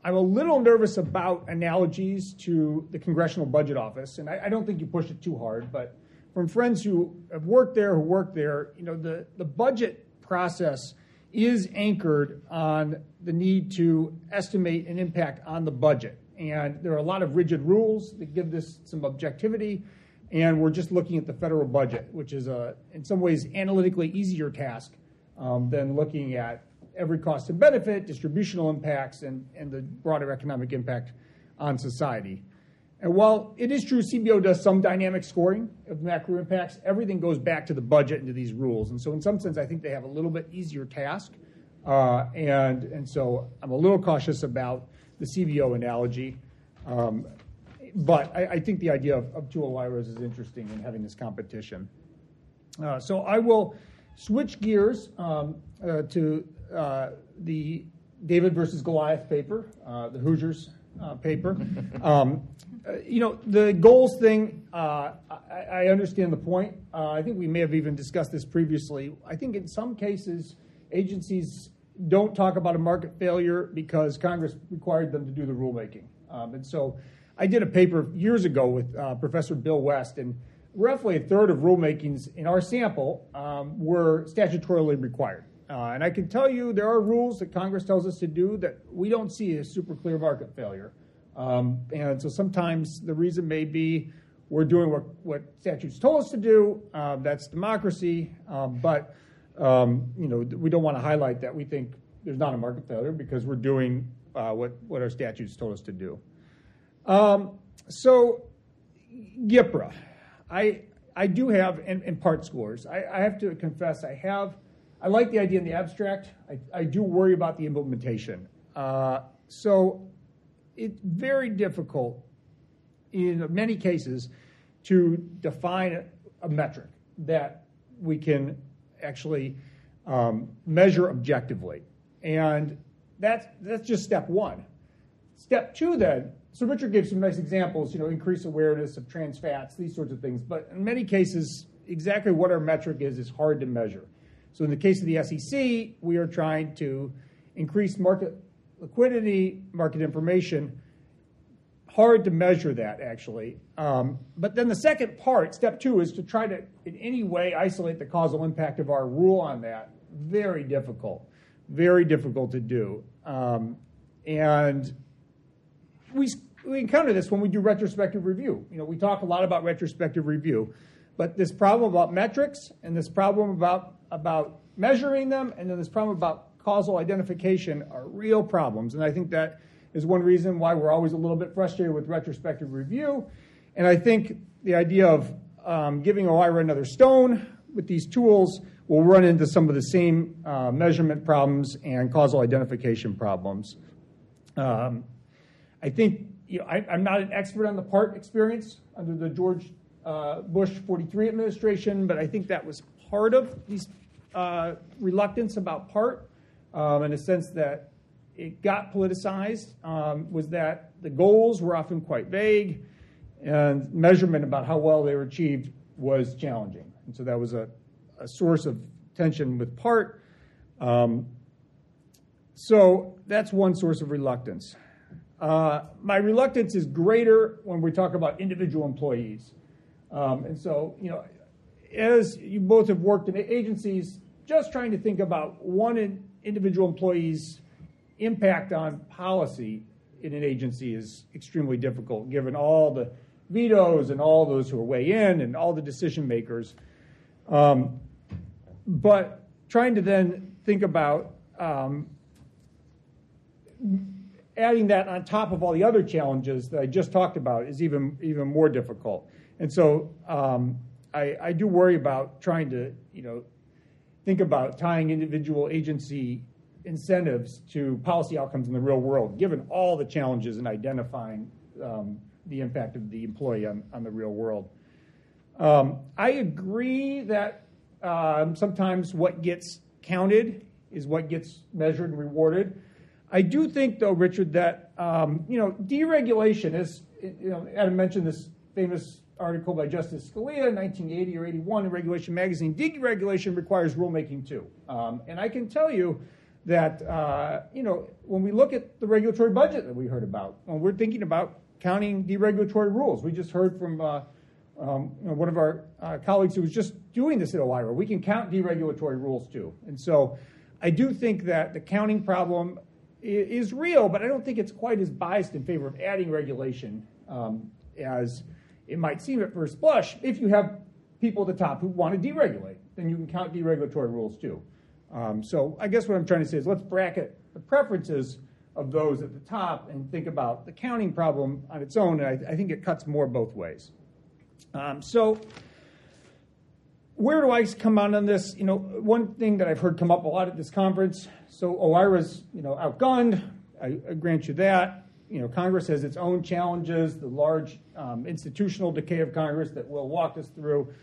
I'm a little nervous about analogies to the Congressional Budget Office, and I, I don't think you push it too hard, but from friends who have worked there, who work there, you know, the, the budget process is anchored on the need to estimate an impact on the budget. And there are a lot of rigid rules that give this some objectivity. And we're just looking at the federal budget, which is a, in some ways, analytically easier task um, than looking at every cost and benefit, distributional impacts, and, and the broader economic impact on society. And while it is true CBO does some dynamic scoring of macro impacts, everything goes back to the budget and to these rules. And so, in some sense, I think they have a little bit easier task. Uh, and, and so, I'm a little cautious about the CBO analogy. Um, but I, I, think the idea of, of two OIRAs is interesting in having this competition. Uh, so, I will switch gears um, uh, to uh, the David versus Goliath paper, uh, the Hoosiers uh, paper. Um, uh, you know, the goals thing, uh, I, I, understand the point. Uh, I think we may have even discussed this previously. I think in some cases, agencies don't talk about a market failure because Congress required them to do the rulemaking. Um, and so I did a paper years ago with uh, Professor Bill West, and roughly a third of rulemakings in our sample um, were statutorily required. Uh, and I can tell you there are rules that Congress tells us to do that we don't see as super clear market failure. Um, and so sometimes the reason may be we're doing what, what statutes told us to do. Um, that's democracy. Um, but um, you know we don't want to highlight that we think there's not a market failure because we're doing uh, what what our statutes told us to do. Um, so GPRA, I I do have in, part scores. I, I, have to confess I have. I like the idea in the abstract. I, I do worry about the implementation. Uh, so it's very difficult in many cases to define a metric that we can actually um, measure objectively. And that's, that's just step one. Step two, then, so Richard gave some nice examples, you know, increase awareness of trans fats, these sorts of things. But in many cases, exactly what our metric is is hard to measure. So in the case of the SEC, we are trying to increase market liquidity, market information, hard to measure that actually. Um, but then the second part, step two, is to try to in any way isolate the causal impact of our rule on that. Very difficult, very difficult to do. Um, and we, we encounter this when we do retrospective review. You know, we talk a lot about retrospective review, but this problem about metrics and this problem about, about measuring them and then this problem about causal identification are real problems. And I think that is one reason why we're always a little bit frustrated with retrospective review. And I think the idea of um, giving OIRA another stone with these tools will run into some of the same uh, measurement problems and causal identification problems. Um, I think you know, I, am not an expert on the PART experience under the George uh, Bush 43 administration, but I think that was part of these uh, reluctance about PART um, in a sense that it got politicized um, was that the goals were often quite vague, and measurement about how well they were achieved was challenging. And so that was a, a source of tension with PART. Um, so that's one source of reluctance. Uh, my reluctance is greater when we talk about individual employees. Um, and so, you know, as you both have worked in agencies, just trying to think about one in individual employee's impact on policy in an agency is extremely difficult, given all the vetoes and all those who are weigh in and all the decision makers. Um, but trying to then think about um, adding that on top of all the other challenges that I just talked about is even even more difficult. And so um, I, I do worry about trying to you know think about tying individual agency incentives to policy outcomes in the real world, given all the challenges in identifying um, the impact of the employee on, on the real world. Um, I agree that um, sometimes what gets counted is what gets measured and rewarded. I do think, though, Richard, that um, you know deregulation is. You know, Adam mentioned this famous article by Justice Scalia in 1980 or 81 in Regulation Magazine. Deregulation requires rulemaking too, um, and I can tell you that uh, you know when we look at the regulatory budget that we heard about, when we're thinking about counting deregulatory rules, we just heard from. Uh, um, you know, one of our uh, colleagues who was just doing this at OIRA. We can count deregulatory rules too. And so I do think that the counting problem is, real, but I don't think it's quite as biased in favor of adding regulation um, as it might seem at first blush. If you have people at the top who want to deregulate, then you can count deregulatory rules too. Um, so I guess what I'm trying to say is let's bracket the preferences of those at the top and think about the counting problem on its own. And I, I think it cuts more both ways. Um, so, where do I come out on this? You know, one thing that I've heard come up a lot at this conference. So, OIRA's you know outgunned. I, I grant you that. You know, Congress has its own challenges. The large um, institutional decay of Congress that Will walk us through.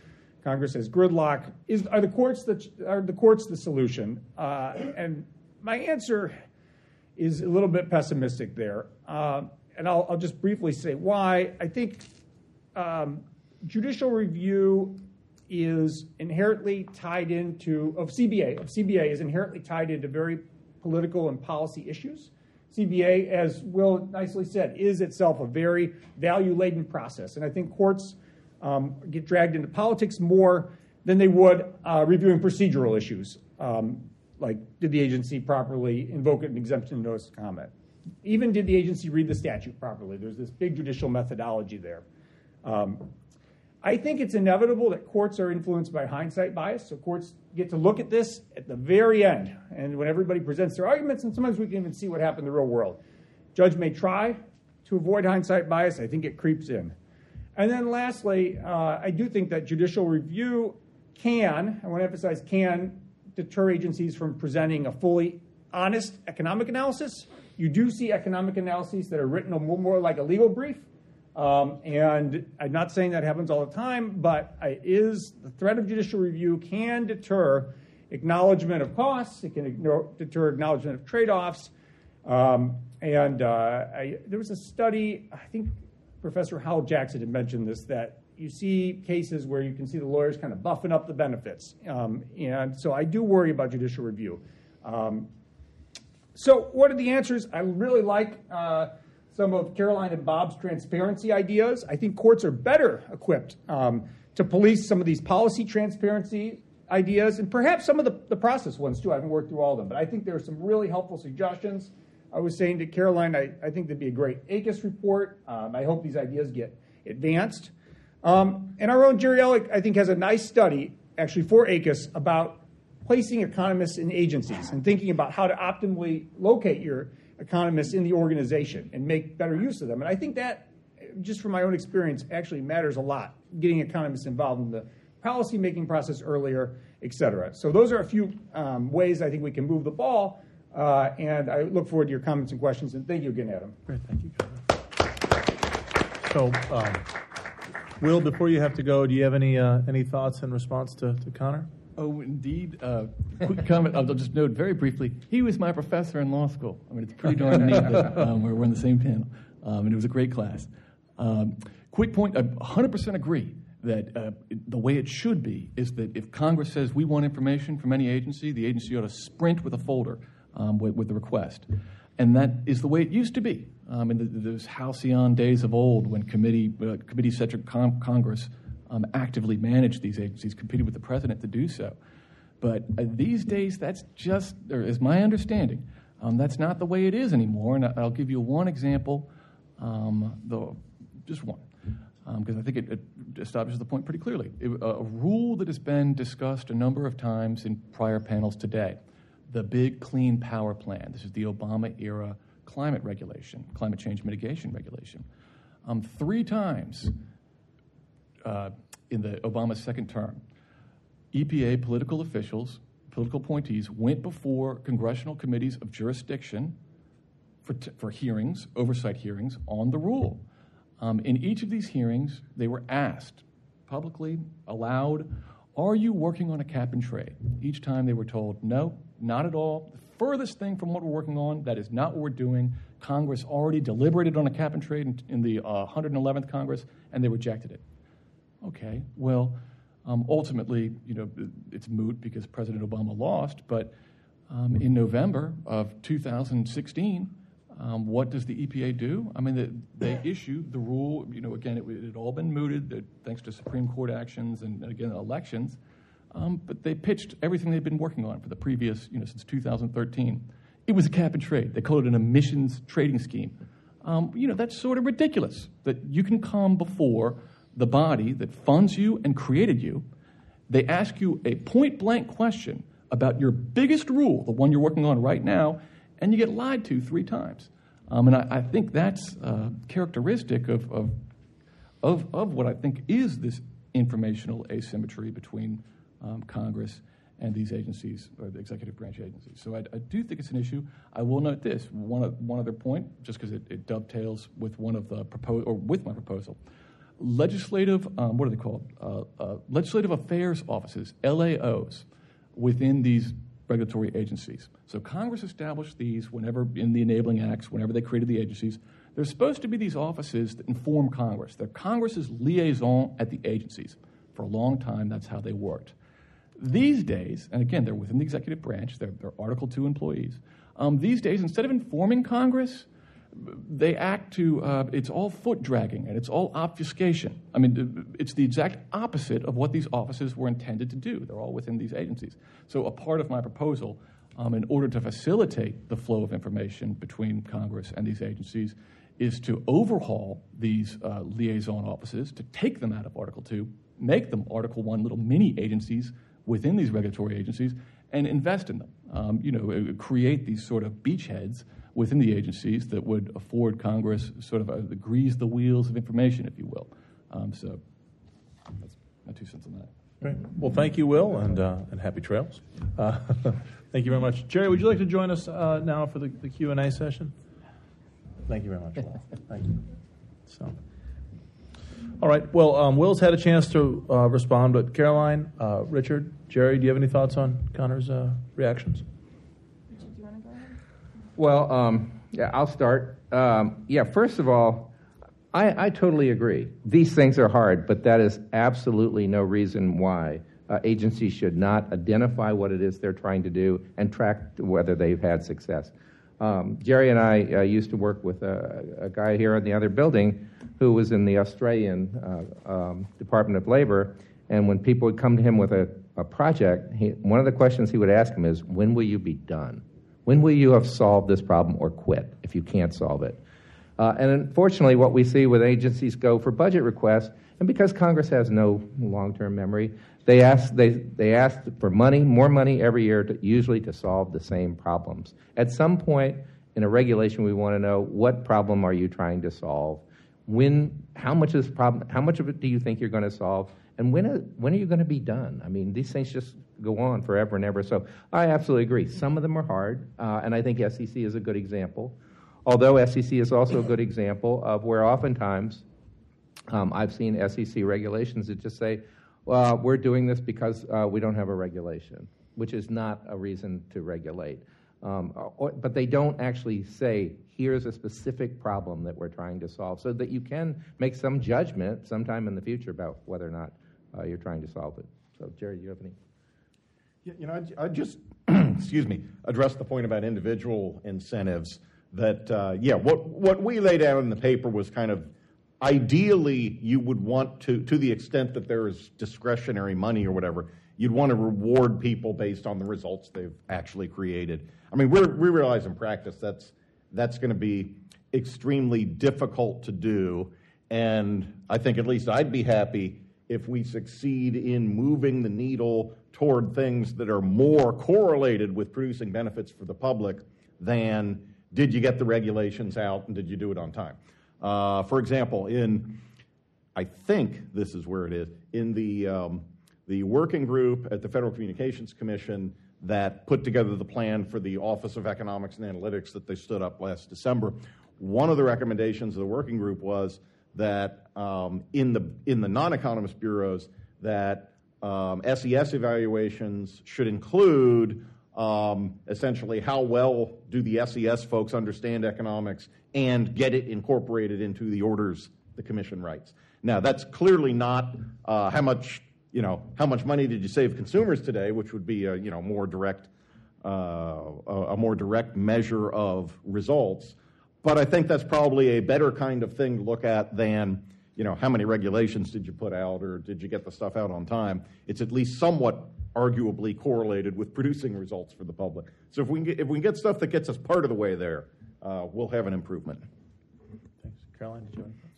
Congress has gridlock. Is are the courts the are the courts the solution? Uh, and my answer is a little bit pessimistic there. Uh, and I'll, I'll, just briefly say why. I think um, judicial review is inherently tied into of CBA of CBA is inherently tied into very political and policy issues. CBA, as Will nicely said, is itself a very value laden process, and I think courts um, get dragged into politics more than they would uh, reviewing procedural issues, um, like did the agency properly invoke an exemption notice comment? Even did the agency read the statute properly? There's this big judicial methodology there. Um, I think it's inevitable that courts are influenced by hindsight bias. So courts get to look at this at the very end, and when everybody presents their arguments, and sometimes we can even see what happened in the real world. Judge may try to avoid hindsight bias. I think it creeps in. And then lastly, uh, I do think that judicial review can, I want to emphasize can, deter agencies from presenting a fully honest economic analysis. You do see economic analyses that are written more like a legal brief um, and I'm not saying that happens all the time, but is the threat of judicial review can deter acknowledgement of costs. It can ignore, deter acknowledgement of trade-offs. Um, and uh, I, there was a study, I think Professor Howell Jackson had mentioned this, that you see cases where you can see the lawyers kind of buffing up the benefits. Um, and so I do worry about judicial review. Um, so, what are the answers? I really like. Uh, some of Caroline and Bob's transparency ideas. I think courts are better equipped um, to police some of these policy transparency ideas and perhaps some of the, the process ones too. I haven't worked through all of them, but I think there are some really helpful suggestions. I was saying to Caroline, I, I think there'd be a great ACUS report. Um, I hope these ideas get advanced. Um, and our own Jerry Ellig, I think, has a nice study actually for ACUS about placing economists in agencies and thinking about how to optimally locate your economists in the organization and make better use of them. And I think that, just from my own experience, actually matters a lot, getting economists involved in the policy making process earlier, et cetera. So those are a few um, ways I think we can move the ball. Uh, and I look forward to your comments and questions. And thank you again, Adam. Great, thank you. So, um, Will, before you have to go, do you have any uh, any thoughts in response to, to Connor? Oh, indeed. Uh, quick comment. I'll just note very briefly. He was my professor in law school. I mean, it's pretty darn neat that um, we're, in the same panel, um, and it was a great class. Um, quick point. I 100% agree that uh, the way it should be is that if Congress says we want information from any agency, the agency ought to sprint with a folder um, with, with, the request. And that is the way it used to be um, in the, those halcyon days of old when committee, uh, committee-centric con- Congress um, actively manage these agencies, competing with the president to do so. But uh, these days, that's just, or is my understanding, um, that's not the way it is anymore. And I'll give you one example, um, though, just one, because um, I think it, it, establishes the point pretty clearly. It, a rule that has been discussed a number of times in prior panels today the Big Clean Power Plan. This is the Obama era climate regulation, climate change mitigation regulation. Um, three times uh, in the Obama second term, EPA political officials, political appointees, went before congressional committees of jurisdiction for, t- for hearings, oversight hearings on the rule. Um, in each of these hearings, they were asked publicly, aloud, Are you working on a cap and trade? Each time they were told, No, not at all. The furthest thing from what we're working on, that is not what we're doing. Congress already deliberated on a cap and trade in, in the uh, 111th Congress, and they rejected it. Okay, well, um, ultimately, you know, it's moot because President Obama lost, but um, in November of 2016, um, what does the EPA do? I mean, the, they issue the rule, you know, again, it, it had all been mooted thanks to Supreme Court actions and, again, elections, um, but they pitched everything they'd been working on for the previous, you know, since 2013. It was a cap and trade. They called it an emissions trading scheme. Um, you know, that's sort of ridiculous that you can come before the body that funds you and created you. They ask you a point blank question about your biggest rule, the one you're working on right now, and you get lied to three times. Um, and I, I, think that's uh, characteristic of, of, of, of, what I think is this informational asymmetry between um, Congress and these agencies, or the executive branch agencies. So I, I, do think it's an issue. I will note this one, one other point, just because it, it, dovetails with one of the proposal or with my proposal. Legislative, um, what are they called? Uh, uh, legislative affairs offices, LAOs, within these regulatory agencies. So Congress established these whenever in the enabling acts, whenever they created the agencies. They're supposed to be these offices that inform Congress. They're Congress's liaison at the agencies. For a long time, that's how they worked. These days, and again, they're within the executive branch, they're, they're Article 2 employees. Um, these days, instead of informing Congress, they act to, uh, it's all foot dragging and it's all obfuscation. I mean, it's the exact opposite of what these offices were intended to do. They're all within these agencies. So, a part of my proposal, um, in order to facilitate the flow of information between Congress and these agencies, is to overhaul these uh, liaison offices, to take them out of Article 2, make them Article 1 little mini agencies within these regulatory agencies, and invest in them. Um, you know, create these sort of beachheads within the agencies that would afford Congress sort of a, the grease the wheels of information, if you will. Um, so that's my two cents on that. Great. Well, thank you, Will, and, uh, and happy trails. Uh, thank you very much. Jerry, would you like to join us uh, now for the, the Q&A session? Thank you very much, Will. Thank you. So, all right. Well, um, Will's had a chance to uh, respond, but Caroline, uh, Richard, Jerry, do you have any thoughts on Connor's uh, reactions? Well, um, yeah, I'll start. Um, yeah, first of all, I, I, totally agree. These things are hard, but that is absolutely no reason why uh, agencies should not identify what it is they're trying to do and track whether they've had success. Um, Jerry and I uh, used to work with a, a, guy here in the other building who was in the Australian uh, um, Department of Labor, and when people would come to him with a, a project, he, one of the questions he would ask him is, "When will you be done?" When will you have solved this problem or quit if you can't solve it? Uh, and unfortunately, what we see when agencies go for budget requests, and because Congress has no long term memory, they ask, they, they ask for money, more money every year, to, usually to solve the same problems. At some point in a regulation, we want to know what problem are you trying to solve? When, how much of this problem, how much of it do you think you're going to solve? And when, when are you going to be done? I mean, these things just go on forever and ever. So I absolutely agree. Some of them are hard, uh, and I think SEC is a good example. Although SEC is also a good example of where oftentimes um, I've seen SEC regulations that just say, well, we're doing this because uh, we don't have a regulation, which is not a reason to regulate. Um, or, but they don't actually say, here's a specific problem that we're trying to solve, so that you can make some judgment sometime in the future about whether or not uh, you're trying to solve it. So, Jerry, do you have any? You know, I, just, excuse me, address the point about individual incentives. That uh, yeah, what what we laid out in the paper was kind of ideally you would want to, to the extent that there is discretionary money or whatever, you'd want to reward people based on the results they've actually created. I mean, we we realize in practice that's that's going to be extremely difficult to do, and I think at least I'd be happy if we succeed in moving the needle toward things that are more correlated with producing benefits for the public than did you get the regulations out and did you do it on time. Uh, for example, in I think this is where it is in the um, the working group at the Federal Communications Commission that put together the plan for the Office of Economics and Analytics that they stood up last December. One of the recommendations of the working group was that um, in the in the non-economist bureaus that um, SES evaluations should include um, essentially how well do the SES folks understand economics and get it incorporated into the orders the commission writes. Now that's clearly not uh, how much you know how much money did you save consumers today, which would be a you know more direct uh, a more direct measure of results. But I think that's probably a better kind of thing to look at than, you know, how many regulations did you put out or did you get the stuff out on time? It's at least somewhat arguably correlated with producing results for the public. So if we can get, if we can get stuff that gets us part of the way there, uh, we'll have an improvement. Thanks. Caroline, did you have any thoughts?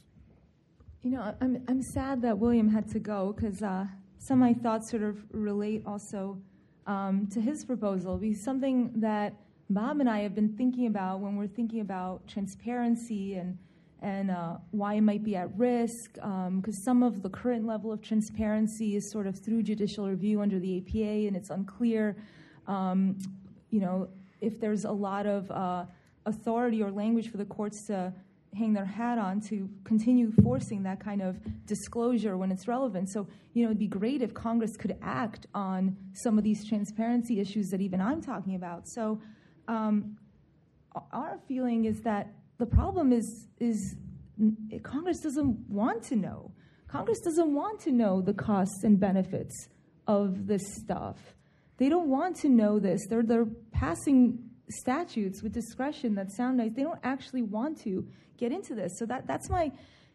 You know, I'm, I'm sad that William had to go because uh, some of my thoughts sort of relate also um, to his proposal. Because something that Bob and I have been thinking about when we're thinking about transparency and and uh, why it might be at risk, because um, some of the current level of transparency is sort of through judicial review under the APA, and it's unclear, um, you know, if there's a lot of uh, authority or language for the courts to hang their hat on to continue forcing that kind of disclosure when it's relevant. So, you know, it'd be great if Congress could act on some of these transparency issues that even I'm talking about. So, um, our feeling is that the problem is is Congress doesn't want to know. Congress doesn't want to know the costs and benefits of this stuff. They don't want to know this. They're they're passing statutes with discretion that sound nice. They don't actually want to get into this. So that that's my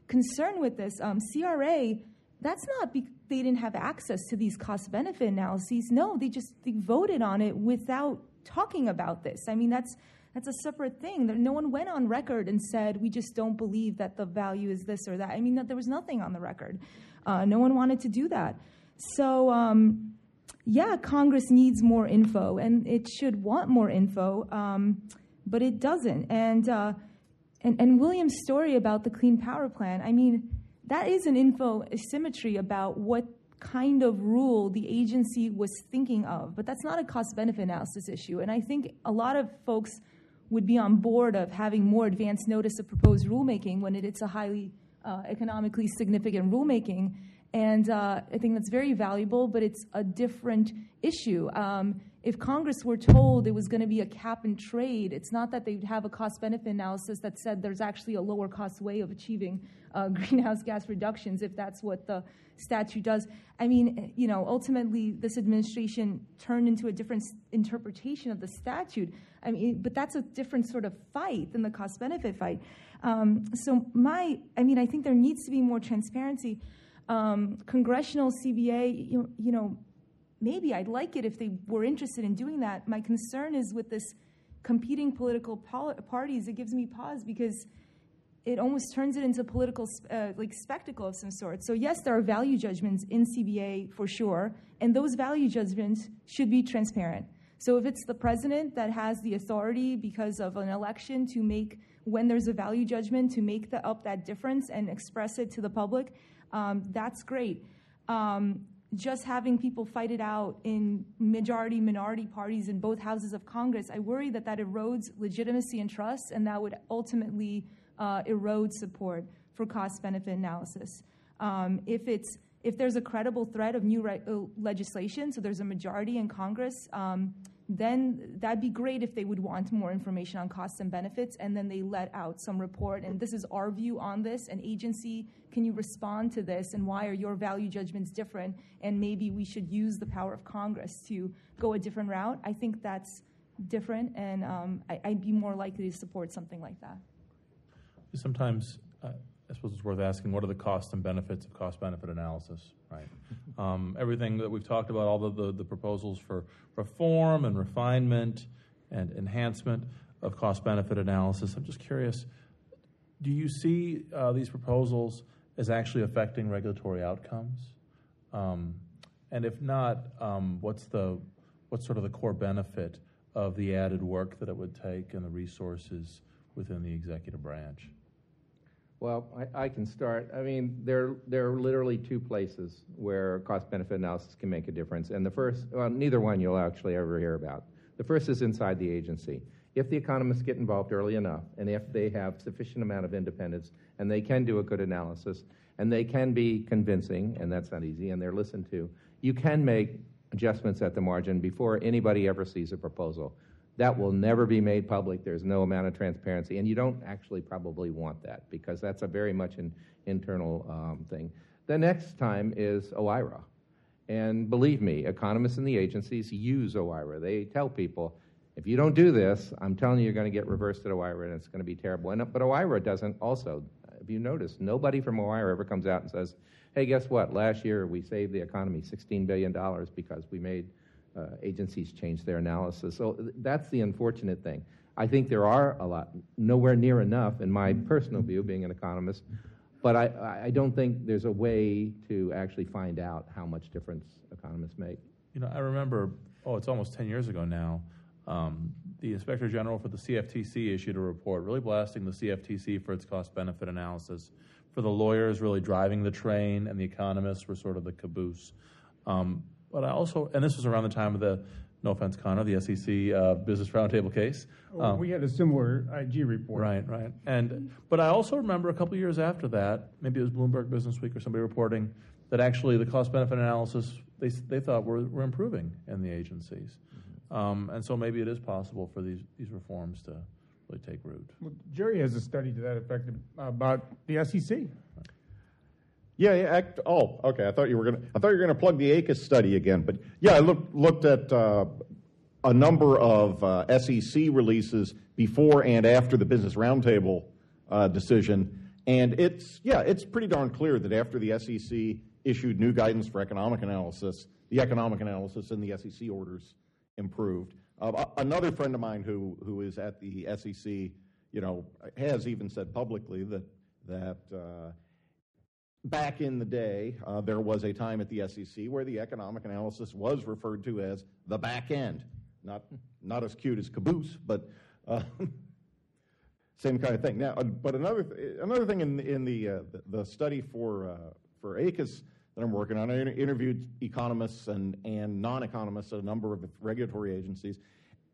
concern with this. Um, CRA, that's not be- they didn't have access to these cost benefit analyses. No, they just they voted on it without talking about this. I mean, that's that's a separate thing. No one went on record and said we just don't believe that the value is this or that. I mean, that there was nothing on the record. Uh, no one wanted to do that. So. Um, yeah, Congress needs more info, and it should want more info, um, but it doesn't. And, uh, and and William's story about the Clean Power Plan, I mean, that is an info asymmetry about what kind of rule the agency was thinking of, but that's not a cost benefit analysis issue. And I think a lot of folks would be on board of having more advance notice of proposed rulemaking when it, it's a highly uh, economically significant rulemaking. And uh, I think that's very valuable, but it's a different issue. Um, if Congress were told it was going to be a cap and trade, it's not that they'd have a cost benefit analysis that said there's actually a lower cost way of achieving uh, greenhouse gas reductions if that's what the statute does. I mean, you know, ultimately this administration turned into a different interpretation of the statute. I mean, but that's a different sort of fight than the cost benefit fight. Um, so my, I mean, I think there needs to be more transparency. Um, congressional CBA, you, you know, maybe I'd like it if they were interested in doing that. My concern is with this competing political pol- parties. It gives me pause because it almost turns it into a political uh, like spectacle of some sort. So yes, there are value judgments in CBA for sure, and those value judgments should be transparent. So if it's the president that has the authority because of an election to make when there's a value judgment to make the, up that difference and express it to the public, um, that's great. Um, just having people fight it out in majority minority parties in both houses of Congress, I worry that that erodes legitimacy and trust, and that would ultimately uh, erode support for cost benefit analysis. Um, if it's if there's a credible threat of new re- uh, legislation, so there's a majority in Congress, um, then that'd be great if they would want more information on costs and benefits, and then they let out some report. And this is our view on this. An agency, can you respond to this? And why are your value judgments different? And maybe we should use the power of Congress to go a different route. I think that's different, and um, I, would be more likely to support something like that. Sometimes uh, I suppose it's worth asking what are the costs and benefits of cost benefit analysis, right? Um, everything that we've talked about, all the, the, the, proposals for reform and refinement and enhancement of cost benefit analysis. I'm just curious do you see uh, these proposals as actually affecting regulatory outcomes? Um, and if not, um, what's, the, what's sort of the core benefit of the added work that it would take and the resources within the executive branch? Well, I, I, can start. I mean, there, there are literally two places where cost benefit analysis can make a difference. And the first, well, neither one you'll actually ever hear about. The first is inside the agency. If the economists get involved early enough, and if they have sufficient amount of independence and they can do a good analysis, and they can be convincing, and that's not easy, and they're listened to, you can make adjustments at the margin before anybody ever sees a proposal. That will never be made public. There's no amount of transparency, and you don't actually probably want that because that's a very much an internal um, thing. The next time is OIRA. And believe me, economists in the agencies use OIRA. They tell people, if you don't do this, I'm telling you, you're going to get reversed at OIRA, and it's going to be terrible. And, but OIRA doesn't also. If you notice, nobody from OIRA ever comes out and says, hey, guess what? Last year we saved the economy $16 billion because we made agencies change their analysis. So that's the unfortunate thing. I think there are a lot, nowhere near enough, in my personal view, being an economist, but I, I don't think there's a way to actually find out how much difference economists make. You know, I remember, oh, it's almost 10 years ago now, um, the Inspector General for the CFTC issued a report really blasting the CFTC for its cost benefit analysis, for the lawyers really driving the train, and the economists were sort of the caboose. Um, but I also, and this was around the time of the, no offense, Connor, the SEC uh, Business Roundtable case. Um, we had a similar IG report. Right, right. And but I also remember a couple years after that, maybe it was Bloomberg Business Week or somebody reporting that actually the cost benefit analysis they they thought were, were improving in the agencies. Mm-hmm. Um, and so maybe it is possible for these these reforms to really take root. Well, Jerry has a study to that effect about the SEC. Yeah, yeah act, oh, okay. I thought you were to. I thought you were to plug the ACUS study again, but yeah, I looked looked at uh, a number of uh, SEC releases before and after the Business Roundtable uh, decision, and it's yeah, it's pretty darn clear that after the SEC issued new guidance for economic analysis, the economic analysis in the SEC orders improved. Uh, another friend of mine who who is at the SEC, you know, has even said publicly that that uh, back in the day, uh, there was a time at the SEC where the economic analysis was referred to as the back end. Not, not as cute as caboose, but uh, same kind of thing. Now, uh, but another, th- another thing in, in the, uh, the, the, study for, uh, for ACUS that I'm working on, I interviewed economists and, and non economists at a number of regulatory agencies.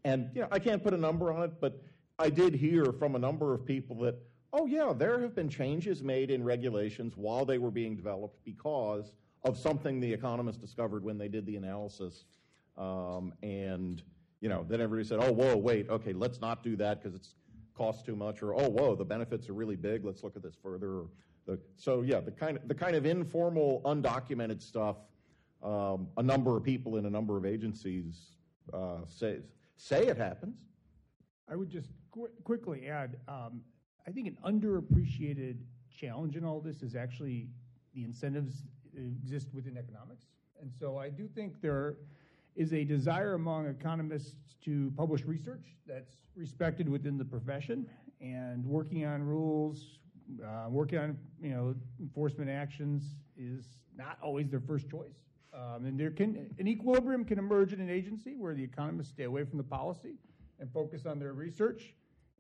And you know, I can't put a number on it, but I did hear from a number of people that Oh, yeah, there have been changes made in regulations while they were being developed because of something the economists discovered when they did the analysis. Um, and, you know, then everybody said, oh, whoa, wait, okay, let's not do that because it's costs too much, or, oh, whoa, the benefits are really big, let's look at this further. The, so, yeah, the kind, of, the kind of informal, undocumented stuff, um, a number of people in a number of agencies uh, say, say it happens. I would just qu- quickly add um, I think an underappreciated challenge in all this is actually the incentives exist within economics. And so I do think there is a desire among economists to publish research that's respected within the profession and working on rules, uh, working on you know enforcement actions is not always their first choice. Um, and there can an equilibrium can emerge in an agency where the economists stay away from the policy and focus on their research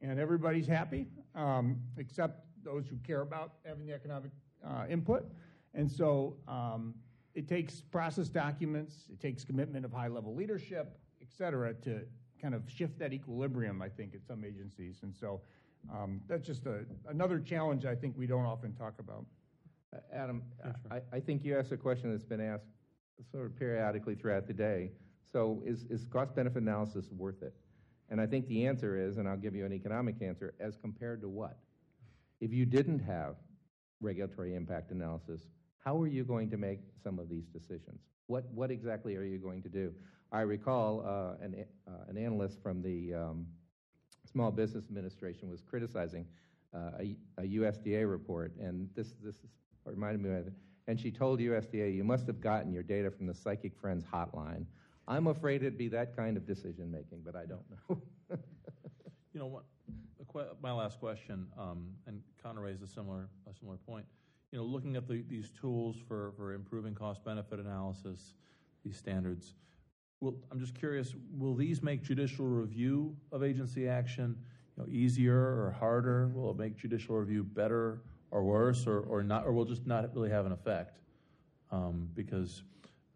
and everybody's happy, um, except those who care about having the economic uh, input. And so um, it takes process documents, it takes commitment of high level leadership, et cetera, to kind of shift that equilibrium, I think, at some agencies. And so um, that's just a, another challenge I think we don't often talk about. Uh, Adam, I, I, think you asked a question that's been asked sort of periodically throughout the day. So is, is cost benefit analysis worth it? And I think the answer is, and I'll give you an economic answer, as compared to what? If you didn't have regulatory impact analysis, how are you going to make some of these decisions? What, what exactly are you going to do? I recall uh, an, uh, an analyst from the um, Small Business Administration was criticizing uh, a, a, USDA report, and this, this reminded me of it. And she told USDA, you must have gotten your data from the Psychic Friends hotline I'm afraid it'd be that kind of decision making, but I don't know. you know what? My last question, um, and Connor raised a similar a similar point. You know, looking at the, these tools for for improving cost benefit analysis, these standards. Will, I'm just curious. Will these make judicial review of agency action you know, easier or harder? Will it make judicial review better or worse, or, or not, or will just not really have an effect? Um, because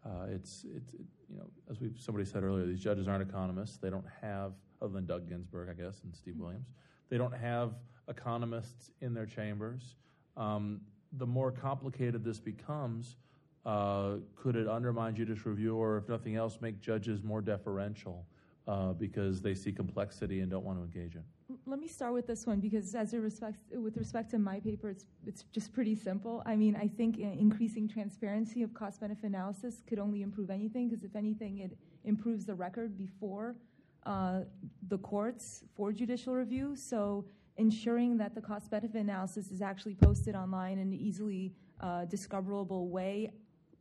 uh, it's, it's it, you know, as we somebody said earlier, these judges aren't economists. They don't have, other than Doug Ginsburg, I guess, and Steve Williams, they don't have economists in their chambers. um, the more complicated this becomes, uh, could it undermine judicial review, or if nothing else, make judges more deferential uh, because they see complexity and don't want to engage in? Let me start with this one because, as it respects, with respect to my paper, it's it's just pretty simple. I mean, I think increasing transparency of cost-benefit analysis could only improve anything because, if anything, it improves the record before uh, the courts for judicial review. So, ensuring that the cost-benefit analysis is actually posted online in an easily uh, discoverable way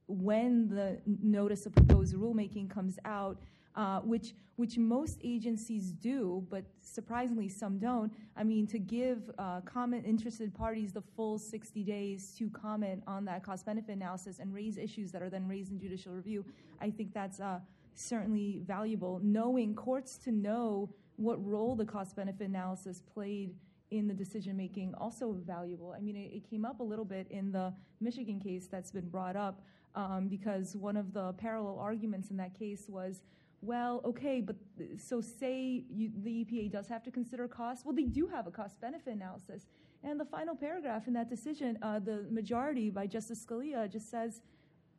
when the notice of proposed rulemaking comes out uh, which which most agencies do, but surprisingly some don't. I mean, to give uh, comment interested parties the full 60 days to comment on that cost benefit analysis and raise issues that are then raised in judicial review, I think that's uh, certainly valuable. Knowing courts to know what role the cost benefit analysis played in the decision making also valuable. I mean, it, it, came up a little bit in the Michigan case that's been brought up um, because one of the parallel arguments in that case was well, okay, but so say you, the EPA does have to consider costs. Well, they do have a cost benefit analysis. And the final paragraph in that decision, uh, the majority by Justice Scalia just says,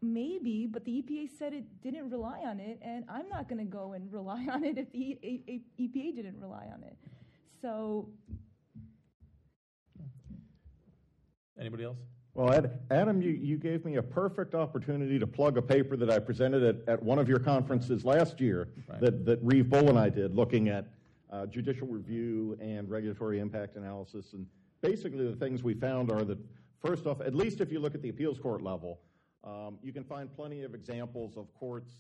maybe, but the EPA said it didn't rely on it, and I'm not going to go and rely on it if the EPA didn't rely on it. So. Anybody else? Well, Adam, you, you gave me a perfect opportunity to plug a paper that I presented at, at one of your conferences last year right. that, that Reeve Bull and I did, looking at uh, judicial review and regulatory impact analysis. And basically, the things we found are that, first off, at least if you look at the appeals court level, um, you can find plenty of examples of courts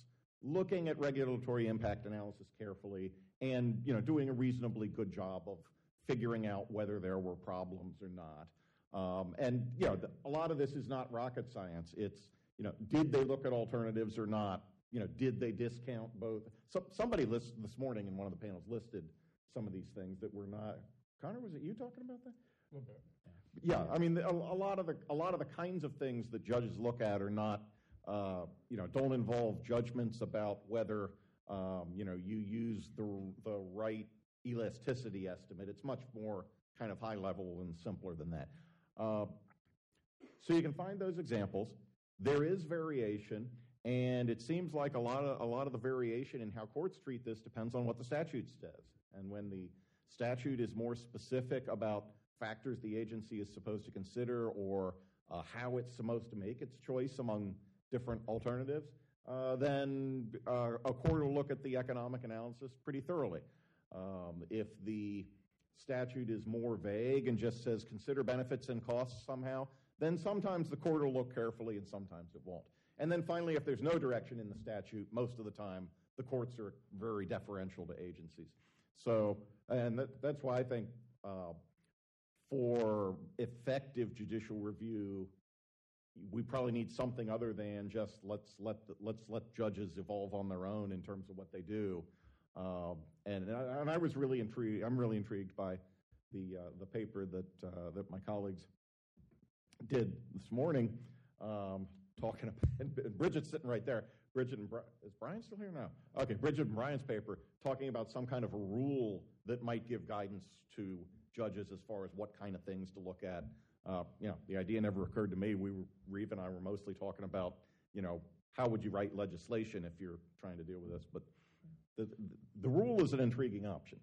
looking at regulatory impact analysis carefully and you know, doing a reasonably good job of figuring out whether there were problems or not. Um, and you know, the, a lot of this is not rocket science. It's you know, did they look at alternatives or not? You know, did they discount both? So, somebody list, this morning in one of the panels listed some of these things that were not. Connor, was it you talking about that? A little bit. Yeah, I mean, a, a lot of the a lot of the kinds of things that judges look at are not, uh, you know, don't involve judgments about whether um, you know you use the the right elasticity estimate. It's much more kind of high level and simpler than that. Uh, so you can find those examples. There is variation, and it seems like a lot of a lot of the variation in how courts treat this depends on what the statute says. And when the statute is more specific about factors the agency is supposed to consider or uh, how it's supposed to make its choice among different alternatives, uh, then uh, a court will look at the economic analysis pretty thoroughly. Um, if the statute is more vague and just says consider benefits and costs somehow, then sometimes the court will look carefully and sometimes it won't. And then finally, if there's no direction in the statute, most of the time the courts are very deferential to agencies. So, and that, that's why I think uh, for effective judicial review, we probably need something other than just let's let let's let judges evolve on their own in terms of what they do. Um, and, and I was really intrigued. I'm really intrigued by the uh, the paper that uh, that my colleagues did this morning, um, talking about. And Bridget's sitting right there. Bridget and Brian, is Brian still here now? Okay, Bridget and Brian's paper talking about some kind of a rule that might give guidance to judges as far as what kind of things to look at. Uh, you know, the idea never occurred to me. We were, Reeve and I were mostly talking about, you know, how would you write legislation if you're trying to deal with this, but the, the rule is an intriguing option.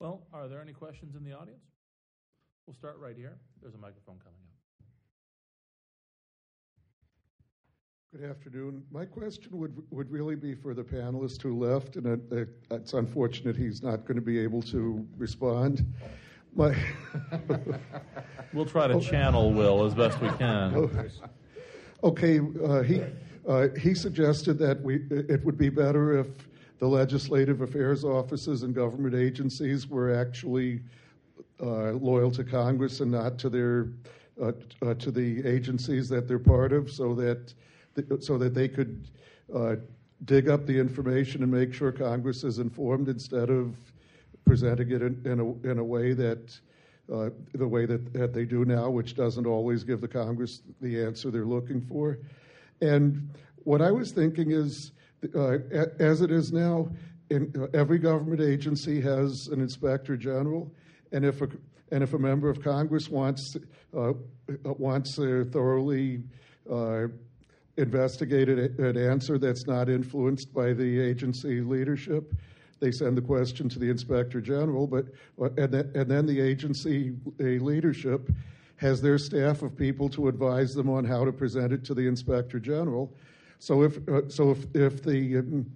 Well, are there any questions in the audience? We'll start right here. There's a microphone coming up. Good afternoon. My question would would really be for the panelist who left, and it, it, it's unfortunate he's not going to be able to respond. My we'll try to channel Will as best we can. Okay, uh, he uh, he suggested that we it would be better if the legislative affairs offices and government agencies were actually uh, loyal to Congress and not to their uh, uh, to the agencies that they're part of, so that th- so that they could uh, dig up the information and make sure Congress is informed instead of presenting it in, in, a, in a way that uh, the way that, that they do now, which doesn't always give the Congress the answer they're looking for. And what I was thinking is uh, as it is now, in, uh, every government agency has an inspector general, and if a, and if a member of Congress wants uh, wants a thoroughly uh, investigated an answer that's not influenced by the agency leadership, they send the question to the inspector general. But and then, and then the agency leadership has their staff of people to advise them on how to present it to the inspector general. So if uh, so if if the um,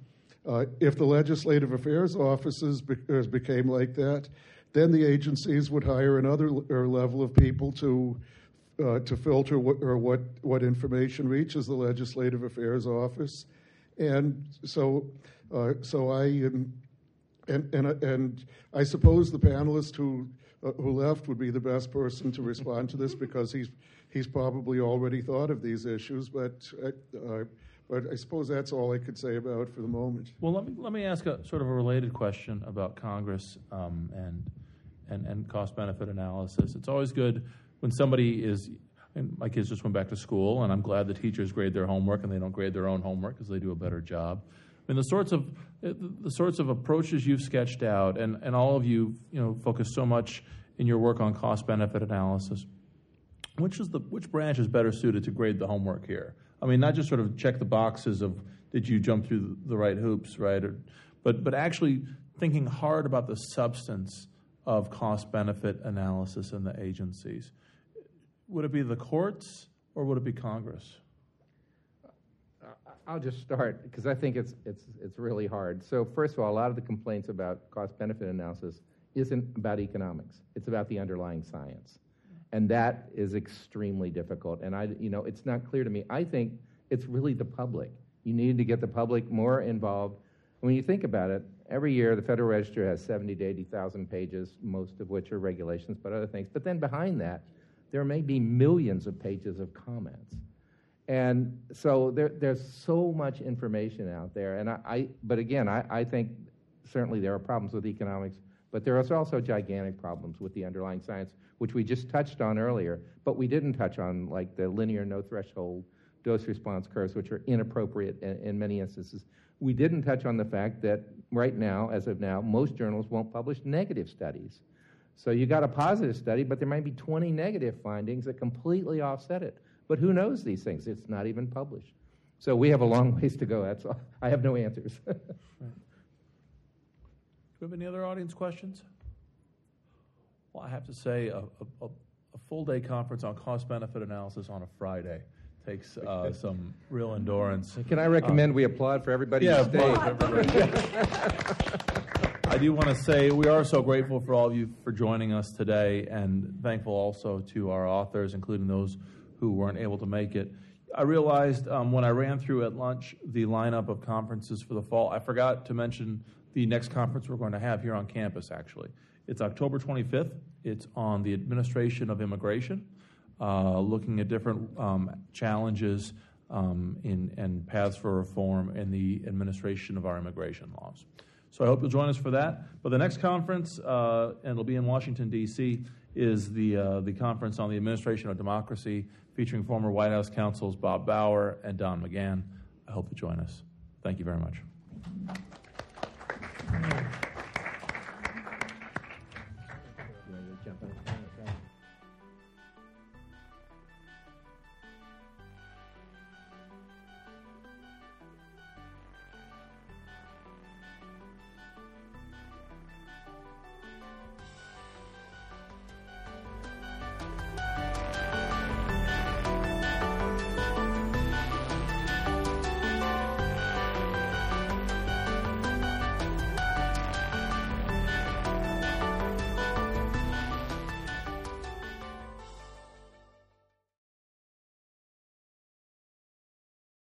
uh, if the legislative affairs offices be, uh, became like that, then the agencies would hire another level of people to uh, to filter what, or what what information reaches the legislative affairs office, and so uh, so I um, and and and I suppose the panelist who uh, who left would be the best person to respond to this because he's he's probably already thought of these issues, but. Uh, but I suppose that's all I could say about it for the moment. Well, let me let me ask a sort of a related question about Congress um, and and and cost benefit analysis. It's always good when somebody is. And my kids just went back to school, and I'm glad the teachers grade their homework and they don't grade their own homework because they do a better job. I mean, the sorts of the sorts of approaches you've sketched out, and, and all of you, you know, focus so much in your work on cost benefit analysis. Which is the which branch is better suited to grade the homework here? I mean, not mm-hmm. just sort of check the boxes of did you jump through the right hoops, right? Or, but but actually thinking hard about the substance of cost benefit analysis in the agencies. Would it be the courts or would it be Congress? I'll just start because I think it's it's it's really hard. So first of all, a lot of the complaints about cost benefit analysis isn't about economics. It's about the underlying science and that is extremely difficult. And I, you know, it's not clear to me. I think it's really the public. You need to get the public more involved. When you think about it, every year the Federal Register has 70 to 80,000 pages, most of which are regulations, but other things. But then behind that, there may be millions of pages of comments. And so there, there's so much information out there. And I, I but again, I, I think certainly there are problems with economics, but there are also gigantic problems with the underlying science which we just touched on earlier, but we didn't touch on, like the linear no threshold dose response curves, which are inappropriate in, in many instances. We didn't touch on the fact that right now, as of now, most journals won't publish negative studies. So you got a positive study, but there might be 20 negative findings that completely offset it. But who knows these things? It's not even published. So we have a long ways to go. That's all. I have no answers. right. Do we have any other audience questions? Well, I have to say, a, a, a full day conference on cost benefit analysis on a Friday takes uh, some real endurance. Can I recommend um, we applaud for everybody yeah, I do want to say we are so grateful for all of you for joining us today and thankful also to our authors, including those who weren't able to make it. I realized um, when I ran through at lunch the lineup of conferences for the fall, I forgot to mention the next conference we're going to have here on campus, actually. It's October 25th. It's on the administration of immigration, uh, looking at different um, challenges um, in, and paths for reform in the administration of our immigration laws. So I hope you'll join us for that. But the next conference, uh, and it'll be in Washington, D.C., is the, uh, the conference on the administration of democracy, featuring former White House counsels Bob Bauer and Don McGahn. I hope you join us. Thank you very much. Amen.